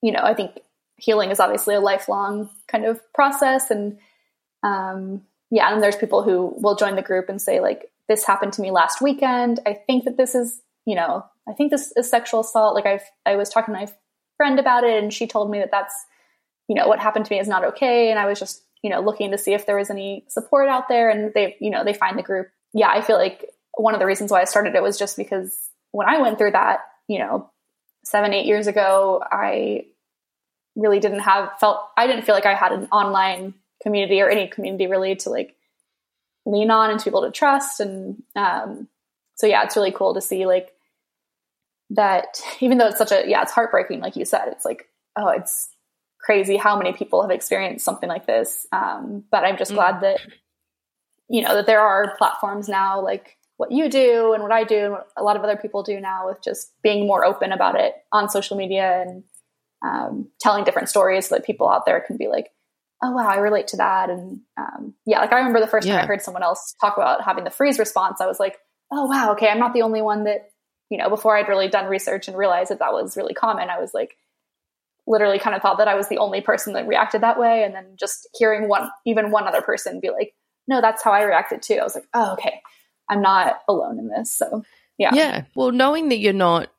you know, I think healing is obviously a lifelong kind of process. And, um, yeah, and there's people who will join the group and say, like, this happened to me last weekend. I think that this is, you know, I think this is sexual assault. Like, I've, I was talking to my friend about it and she told me that that's, you know, what happened to me is not okay. And I was just you know, looking to see if there was any support out there and they, you know, they find the group. Yeah, I feel like one of the reasons why I started it was just because when I went through that, you know, seven, eight years ago, I really didn't have felt I didn't feel like I had an online community or any community really to like lean on and to be able to trust. And um, so yeah, it's really cool to see like that <laughs> even though it's such a yeah, it's heartbreaking, like you said, it's like, oh, it's crazy how many people have experienced something like this. Um, but I'm just mm. glad that, you know, that there are platforms now like what you do and what I do and what a lot of other people do now with just being more open about it on social media and um, telling different stories so that people out there can be like, oh wow, I relate to that. And um, yeah, like I remember the first yeah. time I heard someone else talk about having the freeze response, I was like, oh wow, okay, I'm not the only one that, you know, before I'd really done research and realized that that was really common, I was like, literally kind of thought that I was the only person that reacted that way. And then just hearing one, even one other person be like, no, that's how I reacted too. I was like, oh, okay, I'm not alone in this. So, yeah. Yeah. Well, knowing that you're not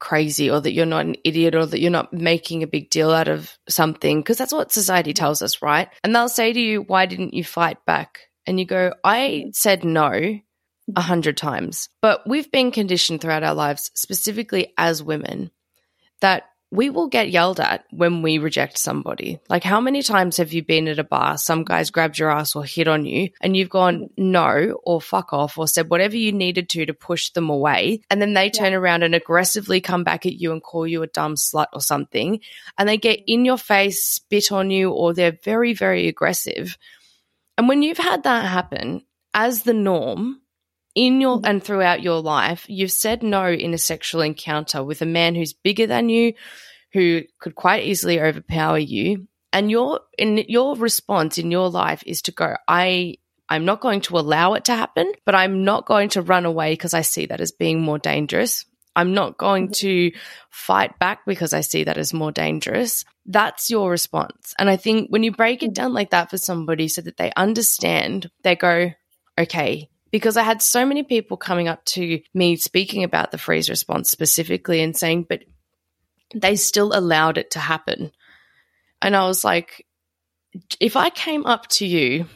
crazy or that you're not an idiot or that you're not making a big deal out of something, because that's what society mm-hmm. tells us, right? And they'll say to you, why didn't you fight back? And you go, I mm-hmm. said no a hundred times. But we've been conditioned throughout our lives, specifically as women, that we will get yelled at when we reject somebody. Like, how many times have you been at a bar, some guys grabbed your ass or hit on you, and you've gone no or fuck off or said whatever you needed to to push them away. And then they turn yeah. around and aggressively come back at you and call you a dumb slut or something. And they get in your face, spit on you, or they're very, very aggressive. And when you've had that happen as the norm, in your and throughout your life, you've said no in a sexual encounter with a man who's bigger than you, who could quite easily overpower you. And your in your response in your life is to go, I I'm not going to allow it to happen, but I'm not going to run away because I see that as being more dangerous. I'm not going mm-hmm. to fight back because I see that as more dangerous. That's your response. And I think when you break it mm-hmm. down like that for somebody so that they understand, they go, okay, because I had so many people coming up to me speaking about the freeze response specifically and saying, but they still allowed it to happen. And I was like, if I came up to you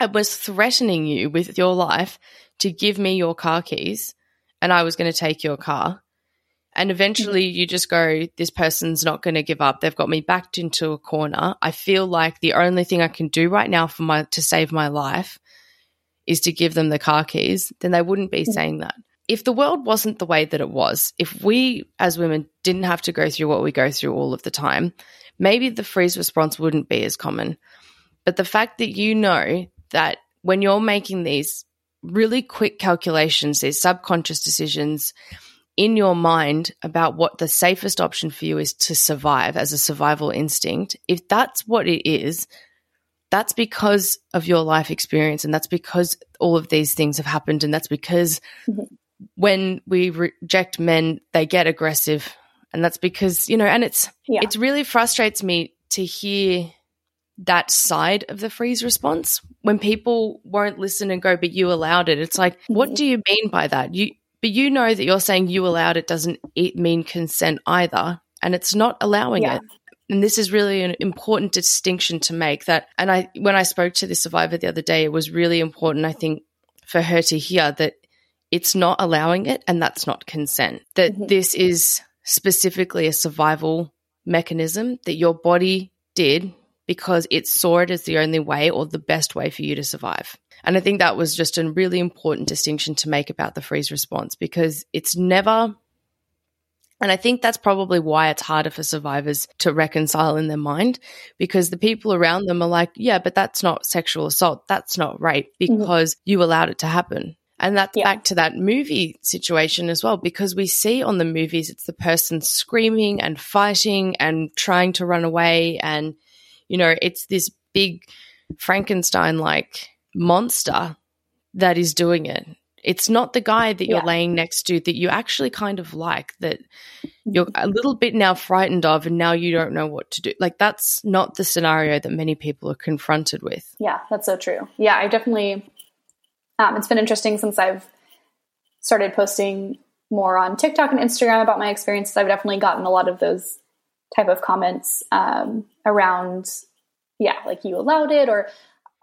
and was threatening you with your life to give me your car keys and I was going to take your car, and eventually you just go, this person's not going to give up. They've got me backed into a corner. I feel like the only thing I can do right now for my to save my life is to give them the car keys, then they wouldn't be saying that. If the world wasn't the way that it was, if we as women didn't have to go through what we go through all of the time, maybe the freeze response wouldn't be as common. But the fact that you know that when you're making these really quick calculations, these subconscious decisions in your mind about what the safest option for you is to survive as a survival instinct, if that's what it is, that's because of your life experience and that's because all of these things have happened and that's because mm-hmm. when we reject men they get aggressive and that's because you know and it's yeah. it really frustrates me to hear that side of the freeze response when people won't listen and go but you allowed it it's like mm-hmm. what do you mean by that you but you know that you're saying you allowed it doesn't mean consent either and it's not allowing yeah. it and this is really an important distinction to make that and i when i spoke to the survivor the other day it was really important i think for her to hear that it's not allowing it and that's not consent that mm-hmm. this is specifically a survival mechanism that your body did because it saw it as the only way or the best way for you to survive. And I think that was just a really important distinction to make about the freeze response because it's never and I think that's probably why it's harder for survivors to reconcile in their mind because the people around them are like, yeah, but that's not sexual assault. That's not rape mm-hmm. because mm-hmm. you allowed it to happen. And that's yeah. back to that movie situation as well, because we see on the movies it's the person screaming and fighting and trying to run away. And, you know, it's this big Frankenstein like monster that is doing it. It's not the guy that you're yeah. laying next to that you actually kind of like, that you're a little bit now frightened of, and now you don't know what to do. Like, that's not the scenario that many people are confronted with. Yeah, that's so true. Yeah, I definitely, um, it's been interesting since I've started posting more on TikTok and Instagram about my experiences. I've definitely gotten a lot of those type of comments um, around, yeah, like you allowed it, or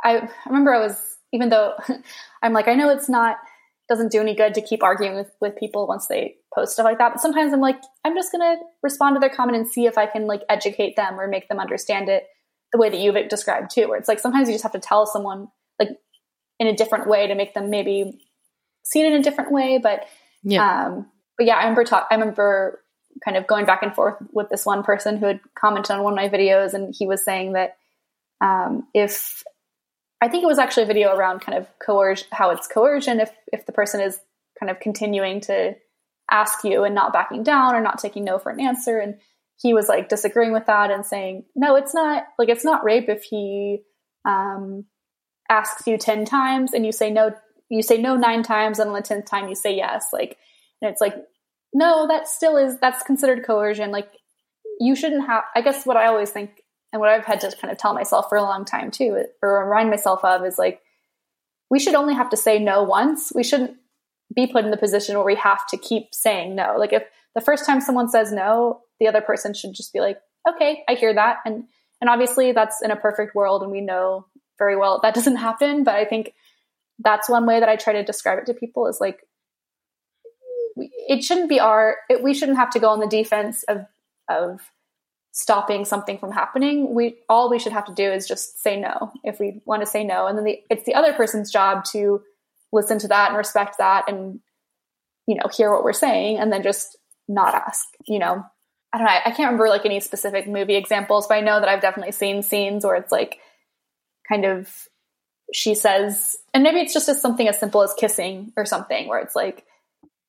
I, I remember I was even though <laughs> I'm like, I know it's not doesn't do any good to keep arguing with, with people once they post stuff like that. But sometimes I'm like, I'm just gonna respond to their comment and see if I can like educate them or make them understand it the way that you've described too. Where it's like sometimes you just have to tell someone like in a different way to make them maybe see it in a different way. But yeah, um, but yeah, I remember talk. I remember kind of going back and forth with this one person who had commented on one of my videos, and he was saying that um, if I think it was actually a video around kind of coercion, how it's coercion if if the person is kind of continuing to ask you and not backing down or not taking no for an answer. And he was like disagreeing with that and saying, no, it's not like it's not rape if he um, asks you ten times and you say no, you say no nine times, and on the tenth time you say yes. Like, and it's like, no, that still is that's considered coercion. Like, you shouldn't have. I guess what I always think and what I've had to kind of tell myself for a long time too, or remind myself of, is like, we should only have to say no once. We shouldn't be put in the position where we have to keep saying no. Like, if the first time someone says no, the other person should just be like, okay, I hear that. And, and obviously that's in a perfect world. And we know very well that <laughs> doesn't happen. But I think that's one way that I try to describe it to people is like, it shouldn't be our, it, we shouldn't have to go on the defense of, of stopping something from happening we all we should have to do is just say no if we want to say no. And then the, it's the other person's job to listen to that and respect that and you know hear what we're saying and then just not ask you know. I don't know i can't remember like any specific movie examples but i know that i've definitely seen scenes where it's like kind of she says and maybe it's just as something as simple as kissing or something where it's like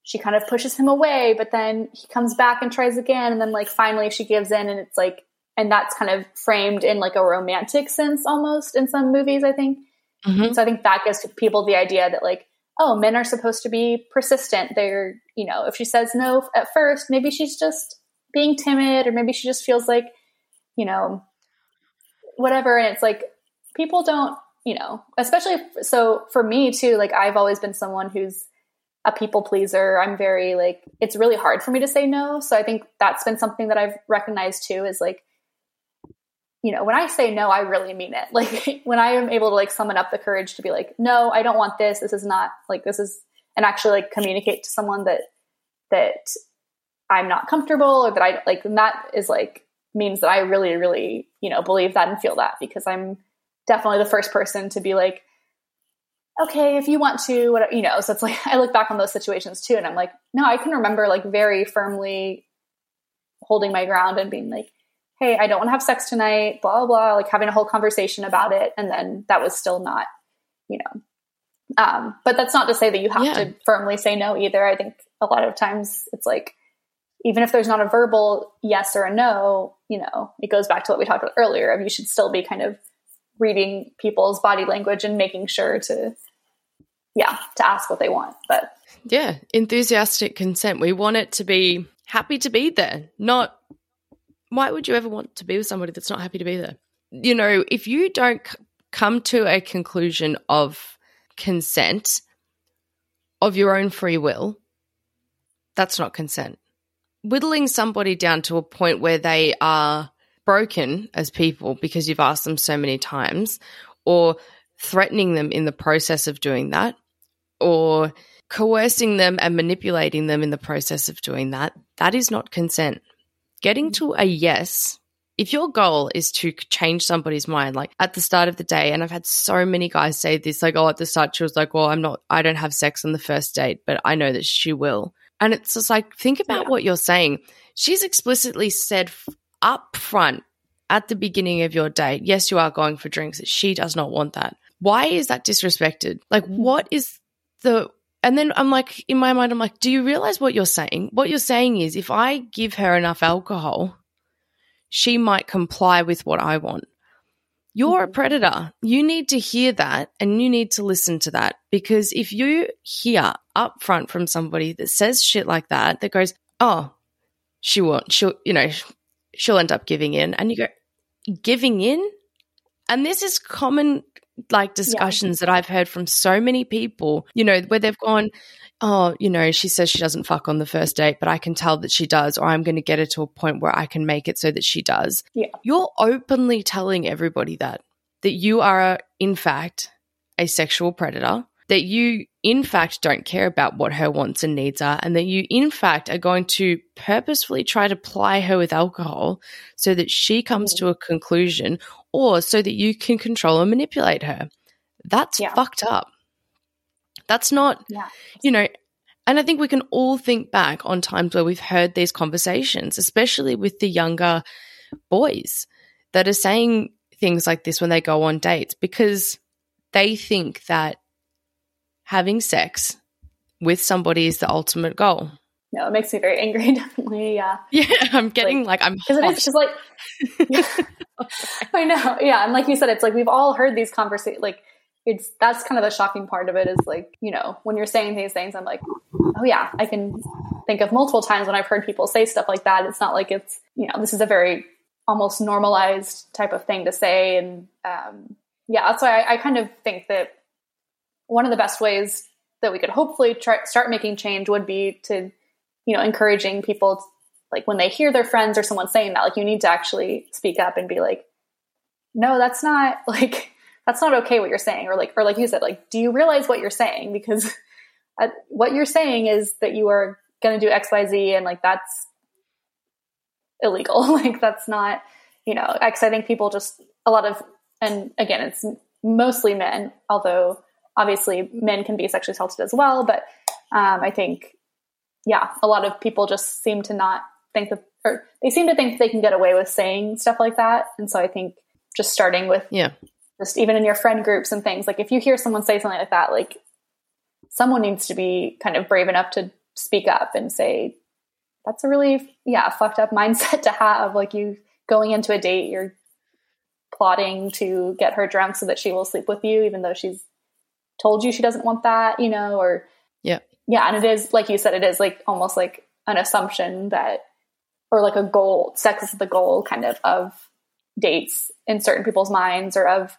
she kind of pushes him away, but then he comes back and tries again. And then like finally she gives in and it's like, and that's kind of framed in like a romantic sense almost in some movies, I think. Mm-hmm. So I think that gives people the idea that like, oh, men are supposed to be persistent. They're, you know, if she says no at first, maybe she's just being timid or maybe she just feels like, you know, whatever. And it's like, people don't, you know, especially so for me too, like I've always been someone who's a people pleaser. I'm very like it's really hard for me to say no. So I think that's been something that I've recognized too is like you know, when I say no, I really mean it. <laughs> Like when I am able to like summon up the courage to be like, no, I don't want this. This is not like this is and actually like communicate to someone that that I'm not comfortable or that I like that is like means that I really, really, you know, believe that and feel that because I'm definitely the first person to be like, okay, if you want to, what, you know, so it's like, <laughs> I look back on those situations too. And I'm like, no, I can remember like very firmly holding my ground and being like, Hey, I don't want to have sex tonight, blah, blah, blah, like having a whole conversation about it. And then that was still not, you know, um, but that's not to say that you have yeah. to firmly say no either. I think a lot of times it's like, even if there's not a verbal yes or a no, you know, it goes back to what we talked about earlier. Of you should still be kind of reading people's body language and making sure to yeah, to ask what they want. But yeah, enthusiastic consent. We want it to be happy to be there, not why would you ever want to be with somebody that's not happy to be there? You know, if you don't c- come to a conclusion of consent of your own free will, that's not consent. Whittling somebody down to a point where they are broken as people because you've asked them so many times, or threatening them in the process of doing that, or coercing them and manipulating them in the process of doing that, that is not consent. getting to a yes if your goal is to change somebody's mind, like at the start of the day, and I've had so many guys say this, like, oh, at the start, she was like, well, I'm not, I don't have sex on the first date, but I know that she will. And it's just like, think about Yeah. what you're saying. She's explicitly said up front at the beginning of your date, yes, you are going for drinks. She does not want that. Why is that disrespected? Like, what is the, and then I'm like, in my mind, I'm like, do you realize what you're saying? What you're saying is if I give her enough alcohol, she might comply with what I want. You're a mm-hmm. predator. You need to hear that and you need to listen to that because if you hear up front from somebody that says shit like that, that goes, oh, she won't, she'll, you know, she'll end up giving in. And you go, giving in? And this is common like discussions that I've heard from so many people, you know, where they've gone, oh, you know, she says she doesn't fuck on the first date, but I can tell that she does, or I'm going to get her to a point where I can make it so that she does. Yeah. You're openly telling everybody that, that you are, in fact, a sexual predator, that you, in fact, don't care about what her wants and needs are, and that you, in fact, are going to purposefully try to ply her with alcohol so that she comes mm. to a conclusion or so that you can control and manipulate her. That's Yeah. fucked up. That's not, Yeah. you know, and I think we can all think back on times where we've heard these conversations, especially with the younger boys that are saying things like this when they go on dates because they think that having sex with somebody is the ultimate goal. No, it makes me very angry. <laughs> Definitely, yeah. Yeah, I'm getting like, I'm because it is just like <laughs> I know, yeah, and like you said, it's like we've all heard these conversations. Like it's that's kind of the shocking part of it is like you know when you're saying these things, I'm like, oh yeah, I can think of multiple times when I've heard people say stuff like that. It's not like it's you know this is a very almost normalized type of thing to say, and um, yeah, that's why I, I kind of think that one of the best ways that we could hopefully try, start making change would be to you know encouraging people like when they hear their friends or someone saying that like you need to actually speak up and be like no that's not <laughs> like that's not okay what you're saying or like or like you said like do you realize what you're saying? Because <laughs> what you're saying is that you are going to do xyz and like that's illegal. <laughs> Like that's not you know x i think people just a lot of and again it's mostly men although obviously men can be sexually assaulted as well but um, i think yeah, a lot of people just seem to not think that, or they seem to think they can get away with saying stuff like that. And so I think just starting with Yeah. just even in your friend groups and things, like if you hear someone say something like that, like someone needs to be kind of brave enough to speak up and say, that's a really, yeah, fucked up <laughs> mindset to have. Like you going into a date, you're plotting to get her drunk so that she will sleep with you, even though she's told you she doesn't want that, you know, or Yeah. and it is like you said it is like almost like an assumption that or like a goal sex is the goal kind of of dates in certain people's minds or of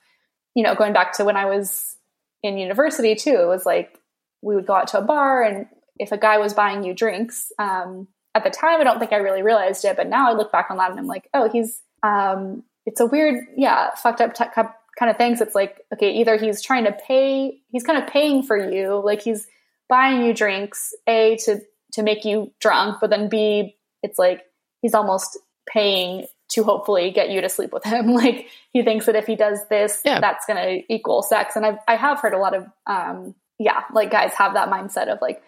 you know going back to when i was in university too it was like we would go out to a bar and if a guy was buying you drinks um, at the time i don't think i really realized it but now i look back on that and i'm like oh he's um, it's a weird yeah fucked up t- kind of things it's like okay either he's trying to pay he's kind of paying for you like he's buying you drinks a to to make you drunk but then b it's like he's almost paying to hopefully get you to sleep with him. <laughs> Like he thinks that if he does this Yeah. that's going to equal sex. And I've, i have heard a lot of um yeah like guys have that mindset of like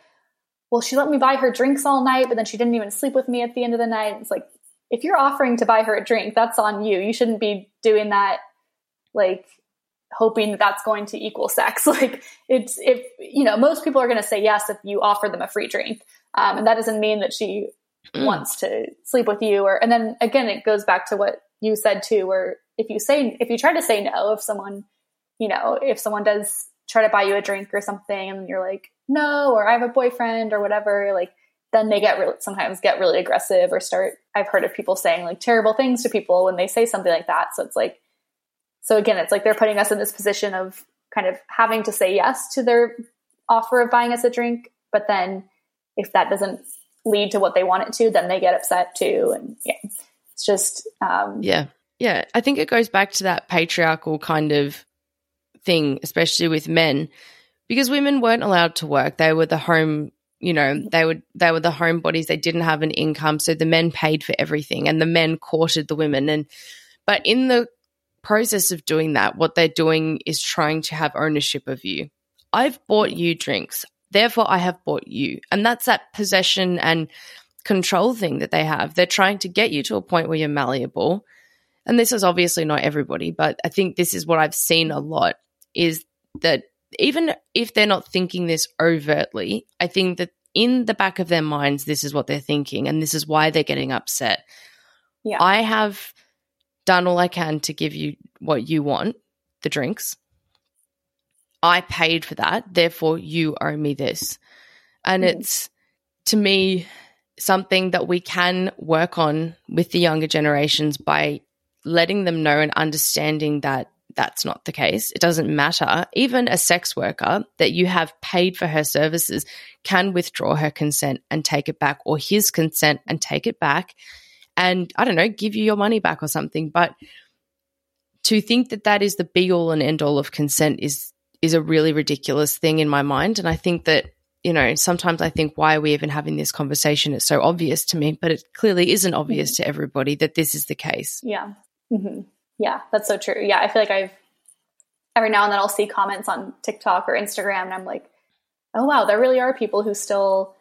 well she let me buy her drinks all night but then she didn't even sleep with me at the end of the night. It's like if you're offering to buy her a drink that's on you. You shouldn't be doing that like hoping that that's going to equal sex. <laughs> Like it's if you know most people are going to say yes if you offer them a free drink, um, and that doesn't mean that she <clears throat> wants to sleep with you. Or and then again, it goes back to what you said too, where if you say if you try to say no, if someone you know if someone does try to buy you a drink or something, and you're like no, or I have a boyfriend or whatever, like then they get really sometimes get really aggressive or start. I've heard of people saying like terrible things to people when they say something like that. So it's like so again, it's like they're putting us in this position of kind of having to say yes to their offer of buying us a drink, but then if that doesn't lead to what they want it to, then they get upset too. And yeah, it's just um, Yeah. Yeah. I think it goes back to that patriarchal kind of thing, especially with men, because women weren't allowed to work. They were the home you know, they would they were the homebodies, they didn't have an income, so the men paid for everything and the men courted the women and but in the process of doing that, what they're doing is trying to have ownership of you. I've bought you drinks, therefore I have bought you. And that's that possession and control thing that they have. They're trying to get you to a point where you're malleable. And this is obviously not everybody, but I think this is what I've seen a lot is that even if they're not thinking this overtly, I think that in the back of their minds, this is what they're thinking, and this is why they're getting upset. Yeah. I have done all I can to give you what you want, the drinks. I paid for that, therefore you owe me this. And mm-hmm. it's to me something that we can work on with the younger generations by letting them know and understanding that that's not the case. It doesn't matter. Even a sex worker that you have paid for her services can withdraw her consent and take it back, or his consent and take it back, and I don't know, give you your money back or something. But to think that that is the be all and end all of consent is is a really ridiculous thing in my mind. And I think that you know sometimes I think why are we even having this conversation? It's so obvious to me, but it clearly isn't obvious mm-hmm. to everybody that this is the case. Yeah. Mm-hmm. Yeah, that's so true. Yeah, I feel like I've every now and then I'll see comments on TikTok or Instagram, and I'm like, oh wow, there really are people who still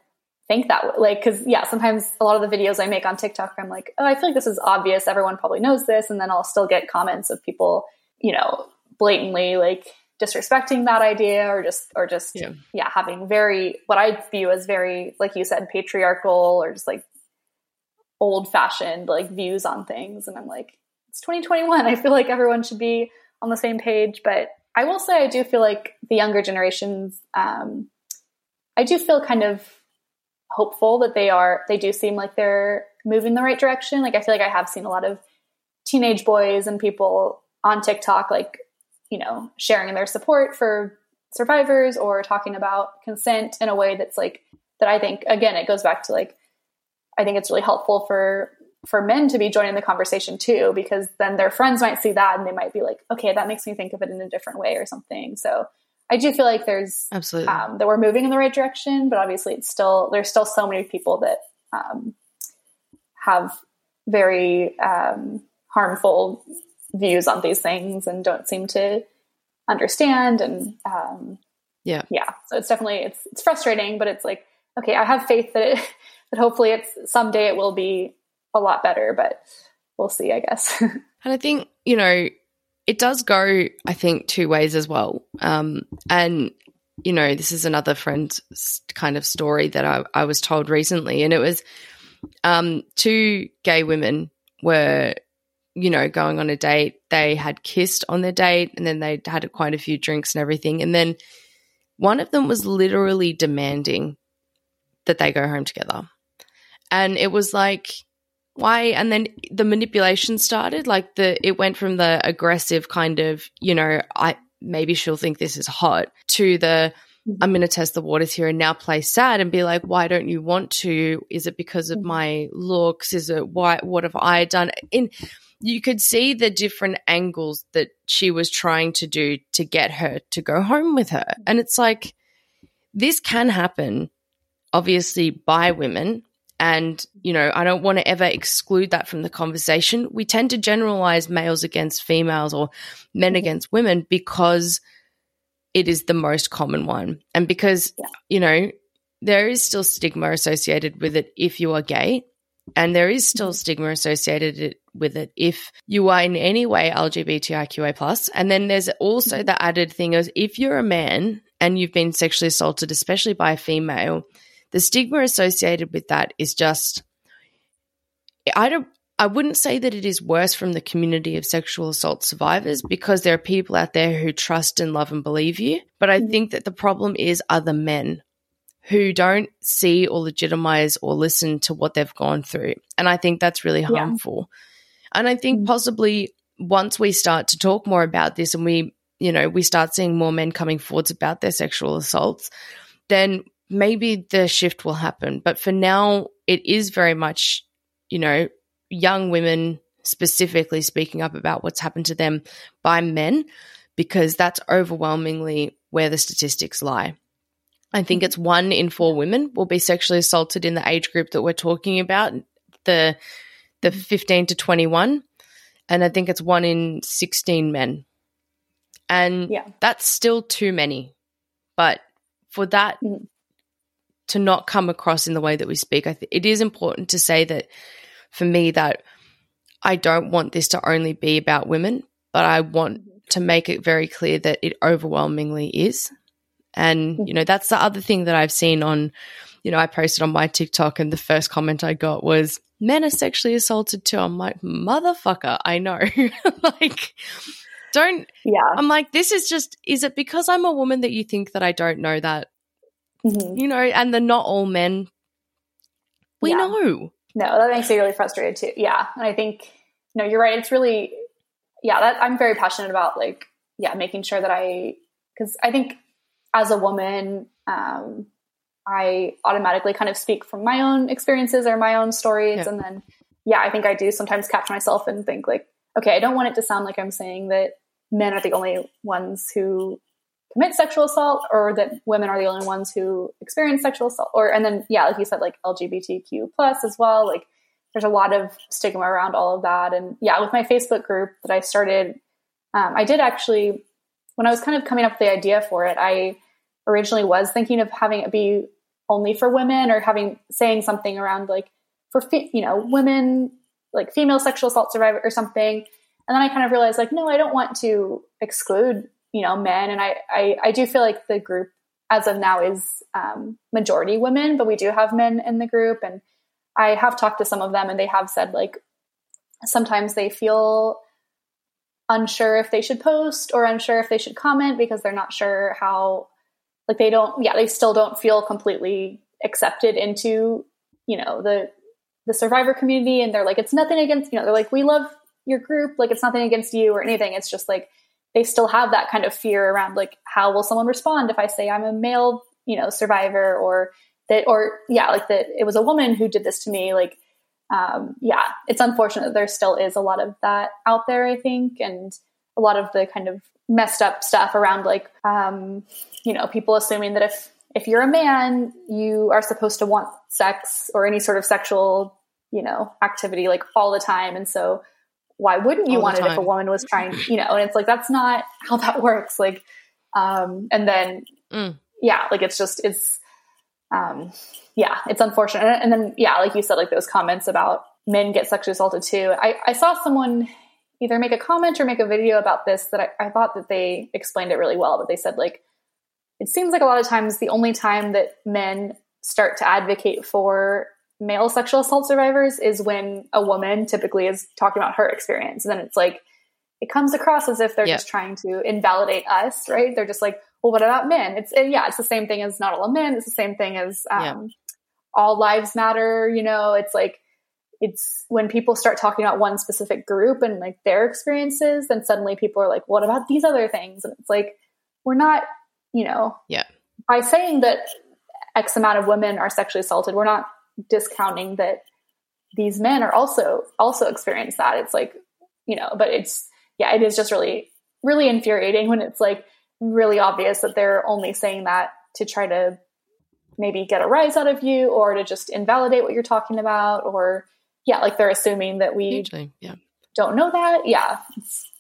think that way. Like, because yeah, sometimes a lot of the videos I make on TikTok, I'm like, oh, I feel like this is obvious. Everyone probably knows this, and then I'll still get comments of people, you know, blatantly like disrespecting that idea or just or just yeah. yeah having very what i view as very like you said patriarchal or just like old fashioned like views on things and i'm like it's 2021. I feel like everyone should be on the same page. But I will say, I do feel like the younger generations, um, I do feel kind of hopeful that they are, they do seem like they're moving the right direction. Like, I feel like I have seen a lot of teenage boys and people on TikTok, like, you know, sharing their support for survivors or talking about consent in a way that's like, that I think, again, it goes back to like, I think it's really helpful for for men to be joining the conversation too, because then their friends might see that and they might be like, okay, that makes me think of it in a different way or something. So I do feel like there's absolutely. um, that we're moving in the right direction, but obviously it's still there's still so many people that um, have very um, harmful views on these things and don't seem to understand and um, yeah. yeah. So it's definitely it's it's frustrating but it's like okay i have faith that it, <laughs> that hopefully it's someday it will be a lot better, but we'll see, I guess. <laughs> and I think, you know, it does go, I think, two ways as well. Um, and, you know, this is another friend's kind of story that I, I was told recently. And it was um, two gay women were, you know, going on a date. They had kissed on their date and then they had quite a few drinks and everything. And then one of them was literally demanding that they go home together. And it was like, why and then the manipulation started like the it went from the aggressive kind of you know i maybe she'll think this is hot to the mm-hmm. i'm going to test the waters here and now play sad and be like why don't you want to? Is it because of mm-hmm. my looks? Is it why what have i done? In you could see the different angles that she was trying to do to get her to go home with her. And it's like this can happen obviously by women and, you know, I don't want to ever exclude that from the conversation. We tend to generalize males against females or men mm-hmm. against women because it is the most common one. And because, yeah. you know, there is still stigma associated with it if you are gay. And there is still mm-hmm. stigma associated with it if you are in any way LGBTIQA plus. And then there's also mm-hmm. the added thing of if you're a man and you've been sexually assaulted, especially by a female, the stigma associated with that is just I don't I wouldn't say that it is worse from the community of sexual assault survivors because there are people out there who trust and love and believe you. But I mm-hmm. think that the problem is other men who don't see or legitimize or listen to what they've gone through. And I think that's really harmful. Yeah. And I think mm-hmm. possibly once we start to talk more about this and we, you know, we start seeing more men coming forwards about their sexual assaults, then maybe the shift will happen. But for now, it is very much, you know, young women specifically speaking up about what's happened to them by men, because that's overwhelmingly where the statistics lie. I think it's one in four women will be sexually assaulted in the age group that we're talking about, the the 15 to 21, and I think it's one in 16 men. And Yeah. that's still too many. But for that Mhm. To not come across in the way that we speak, I th- it is important to say that for me that I don't want this to only be about women, but I want to make it very clear that it overwhelmingly is. And, mm-hmm. you know, that's the other thing that I've seen on, you know, I posted on my TikTok and the first comment I got was, men are sexually assaulted too. I'm like, motherfucker, I know. <laughs> like, don't, Yeah. I'm like, this is just, is it because I'm a woman that you think that I don't know that? Mhm. You know, and they're not all men. We Yeah. know. No, that makes me really frustrated too. Yeah. And I think, no, you're right. It's really, yeah, that I'm very passionate about like, yeah, making sure that I, cause I think as a woman, um, I automatically kind of speak from my own experiences or my own stories. Yeah. And then, yeah, I think I do sometimes catch myself and think like, okay, I don't want it to sound like I'm saying that men are the only ones who commit sexual assault or that women are the only ones who experience sexual assault or and then yeah like you said like lgbtq plus as well. Like there's a lot of stigma around all of that. And yeah with my facebook group that i started um, i did actually when i was kind of coming up with the idea for it i originally was thinking of having it be only for women or having saying something around like for fe- you know women like female sexual assault survivor or something. And then i kind of realized like no i don't want to exclude you know men. And I, I i do feel like the group as of now is um, majority women but we do have men in the group. And i have talked to some of them and they have said like sometimes they feel unsure if they should post or unsure if they should comment because they're not sure how like they don't yeah they still don't feel completely accepted into you know the the survivor community. And they're like it's nothing against you know they're like we love your group. Like it's nothing against you or anything. It's just like they still have that kind of fear around like how will someone respond if i say i'm a male you know survivor or that or yeah like that it was a woman who did this to me like um yeah it's unfortunate that there still is a lot of that out there i think and a lot of the kind of messed up stuff around like um you know people assuming that if if you're a man you are supposed to want sex or any sort of sexual you know activity like all the time and so why wouldn't you All want it if a woman was trying you know and it's like that's not how that <laughs> works. Like um and then Mm. yeah like it's just it's um yeah it's unfortunate. And, and then yeah like you said like those comments about men get sexually assaulted too. I i saw someone either make a comment or make a video about this that I, I thought that they explained it really well but they said like it seems like a lot of times the only time that men start to advocate for male sexual assault survivors is when a woman typically is talking about her experience and then it's like it comes across as if they're Yeah. just trying to invalidate us right they're just like well what about men it's yeah it's the same thing as not all men it's the same thing as um, Yeah. all lives matter you know it's like it's when people start talking about one specific group and like their experiences then suddenly people are like what about these other things and it's like we're not you know Yeah. by saying that x amount of women are sexually assaulted we're not discounting that these men are also also experience that it's like you know but it's yeah it is just really really infuriating when it's like really obvious that they're only saying that to try to maybe get a rise out of you or to just invalidate what you're talking about or yeah like they're assuming that we Hugely. Yeah. don't know that yeah it's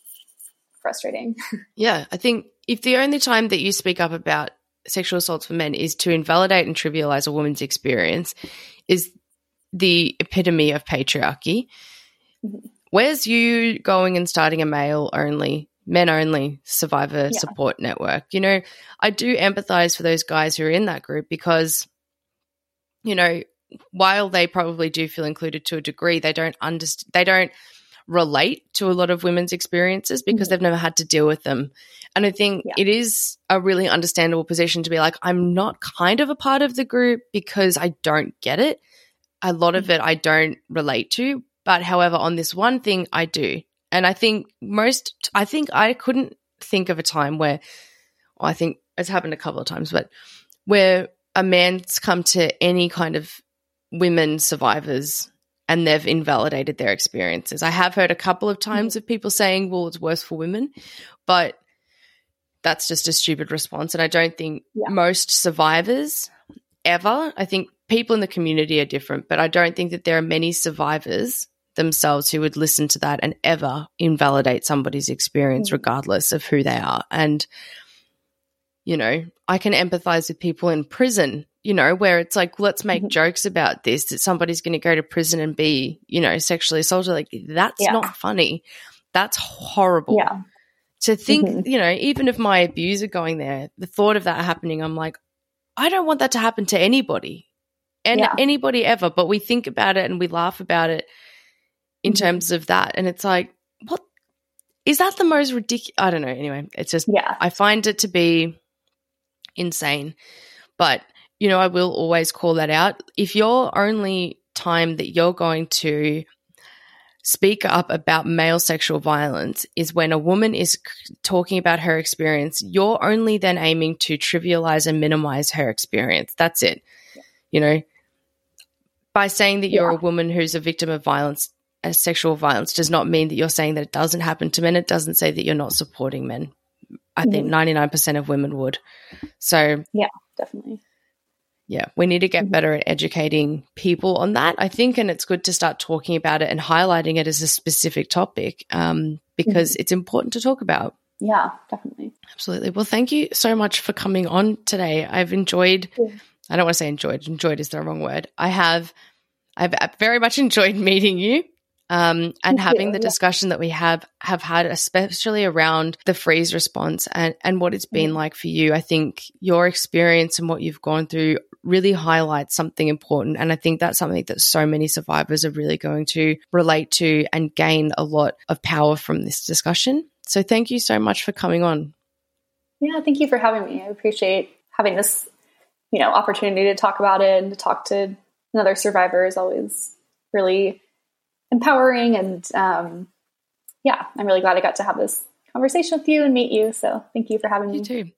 frustrating <laughs> Yeah, I think if the only time that you speak up about sexual assaults for men is to invalidate and trivialize a woman's experience, is the epitome of patriarchy. Mm-hmm. Where's you going and starting a male only, men only survivor Yeah. support network? You know, I do empathize for those guys who are in that group because, you know, while they probably do feel included to a degree, they don't understand, they don't relate to a lot of women's experiences because mm-hmm. they've never had to deal with them. And I think Yeah. it is a really understandable position to be like, I'm not kind of a part of the group because I don't get it. A lot of mm-hmm. it I don't relate to. But however, on this one thing, I do. And I think most, I think I couldn't think of a time where, well, I think it's happened a couple of times, but where a man's come to any kind of women survivors and they've invalidated their experiences. I have heard a couple of times of people saying, well, it's worse for women, but that's just a stupid response. And I don't think Yeah. most survivors ever, I think people in the community are different, but I don't think that there are many survivors themselves who would listen to that and ever invalidate somebody's experience, Mm. regardless of who they are. And, you know, I can empathize with people in prison, you know, where it's like, let's make Mhm. jokes about this, that somebody's going to go to prison and be, you know, sexually assaulted. Like, that's Yeah. not funny. That's horrible Yeah. to think, Mhm. you know, even if my abuser going there, the thought of that happening, I'm like, I don't want that to happen to anybody and Yeah. anybody ever. But we think about it and we laugh about it in Mhm. terms of that. And it's like, what is that the most ridiculous? I don't know. Anyway, it's just, Yeah. I find it to be insane. But, you know, I will always call that out. If your only time that you're going to speak up about male sexual violence is when a woman is talking about her experience, you're only then aiming to trivialize and minimize her experience. That's it. You know, by saying that you're Yeah. a woman who's a victim of violence, uh, sexual violence, does not mean that you're saying that it doesn't happen to men. It doesn't say that you're not supporting men. I think Mhm. 99% of women would. So, yeah, Definitely. Yeah, we need to get Mhm. better at educating people on that, I think. And it's good to start talking about it and highlighting it as a specific topic um, because it's important to talk about. Yeah, definitely. Absolutely. Well, thank you so much for coming on today. I've enjoyed, Yeah. I don't want to say enjoyed, enjoyed is the wrong word. I have, I've very much <laughs> enjoyed meeting you. Um, and Me having too, the yeah. discussion that we have have had, especially around the freeze response and and what it's been Mhm. like for you, I think your experience and what you've gone through really highlights something important, and I think that's something that so many survivors are really going to relate to and gain a lot of power from this discussion. So, thank you so much for coming on. Yeah, thank you for having me. I appreciate having this, you know, opportunity to talk about it and to talk to another survivor is always really empowering. And um, yeah, I'm really glad I got to have this conversation with you and meet you. So thank you for having me. You me. too.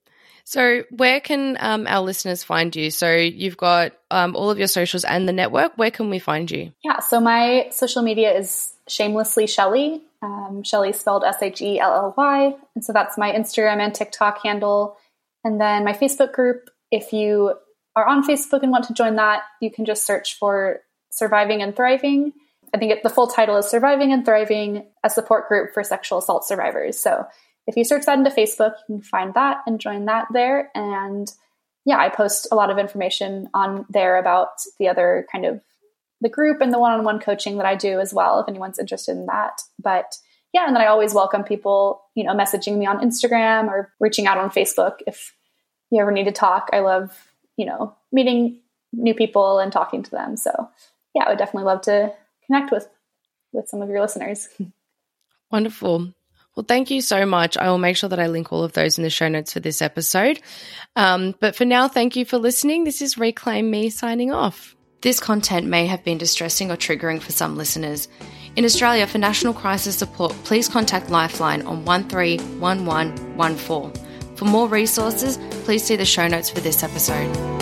So, where can um, our listeners find you? So, you've got um, all of your socials and the network. Where can we find you? Yeah, so my social media is shamelessly Shelly. Um, Shelly spelled S H E L L Y. And so that's my Instagram and TikTok handle. And then my Facebook group, if you are on Facebook and want to join that, you can just search for Surviving and Thriving. I think it, the full title is Surviving and Thriving, a support group for sexual assault survivors. So if you search that into Facebook, you can find that and join that there. And yeah, I post a lot of information on there about the other kind of the group and the one-on-one coaching that I do as well if anyone's interested in that. But yeah, and then I always welcome people, you know, messaging me on Instagram or reaching out on Facebook if you ever need to talk. I love, you know, meeting new people and talking to them. So yeah, I would definitely love to connect with with some of your listeners. <laughs> Wonderful. Well, thank you so much. I will make sure that I link all of those in the show notes for this episode. Um, but for now, thank you for listening. This is Reclaim Me signing off. This content may have been distressing or triggering for some listeners. In Australia, for national crisis support, please contact Lifeline on 131114. For more resources, please see the show notes for this episode.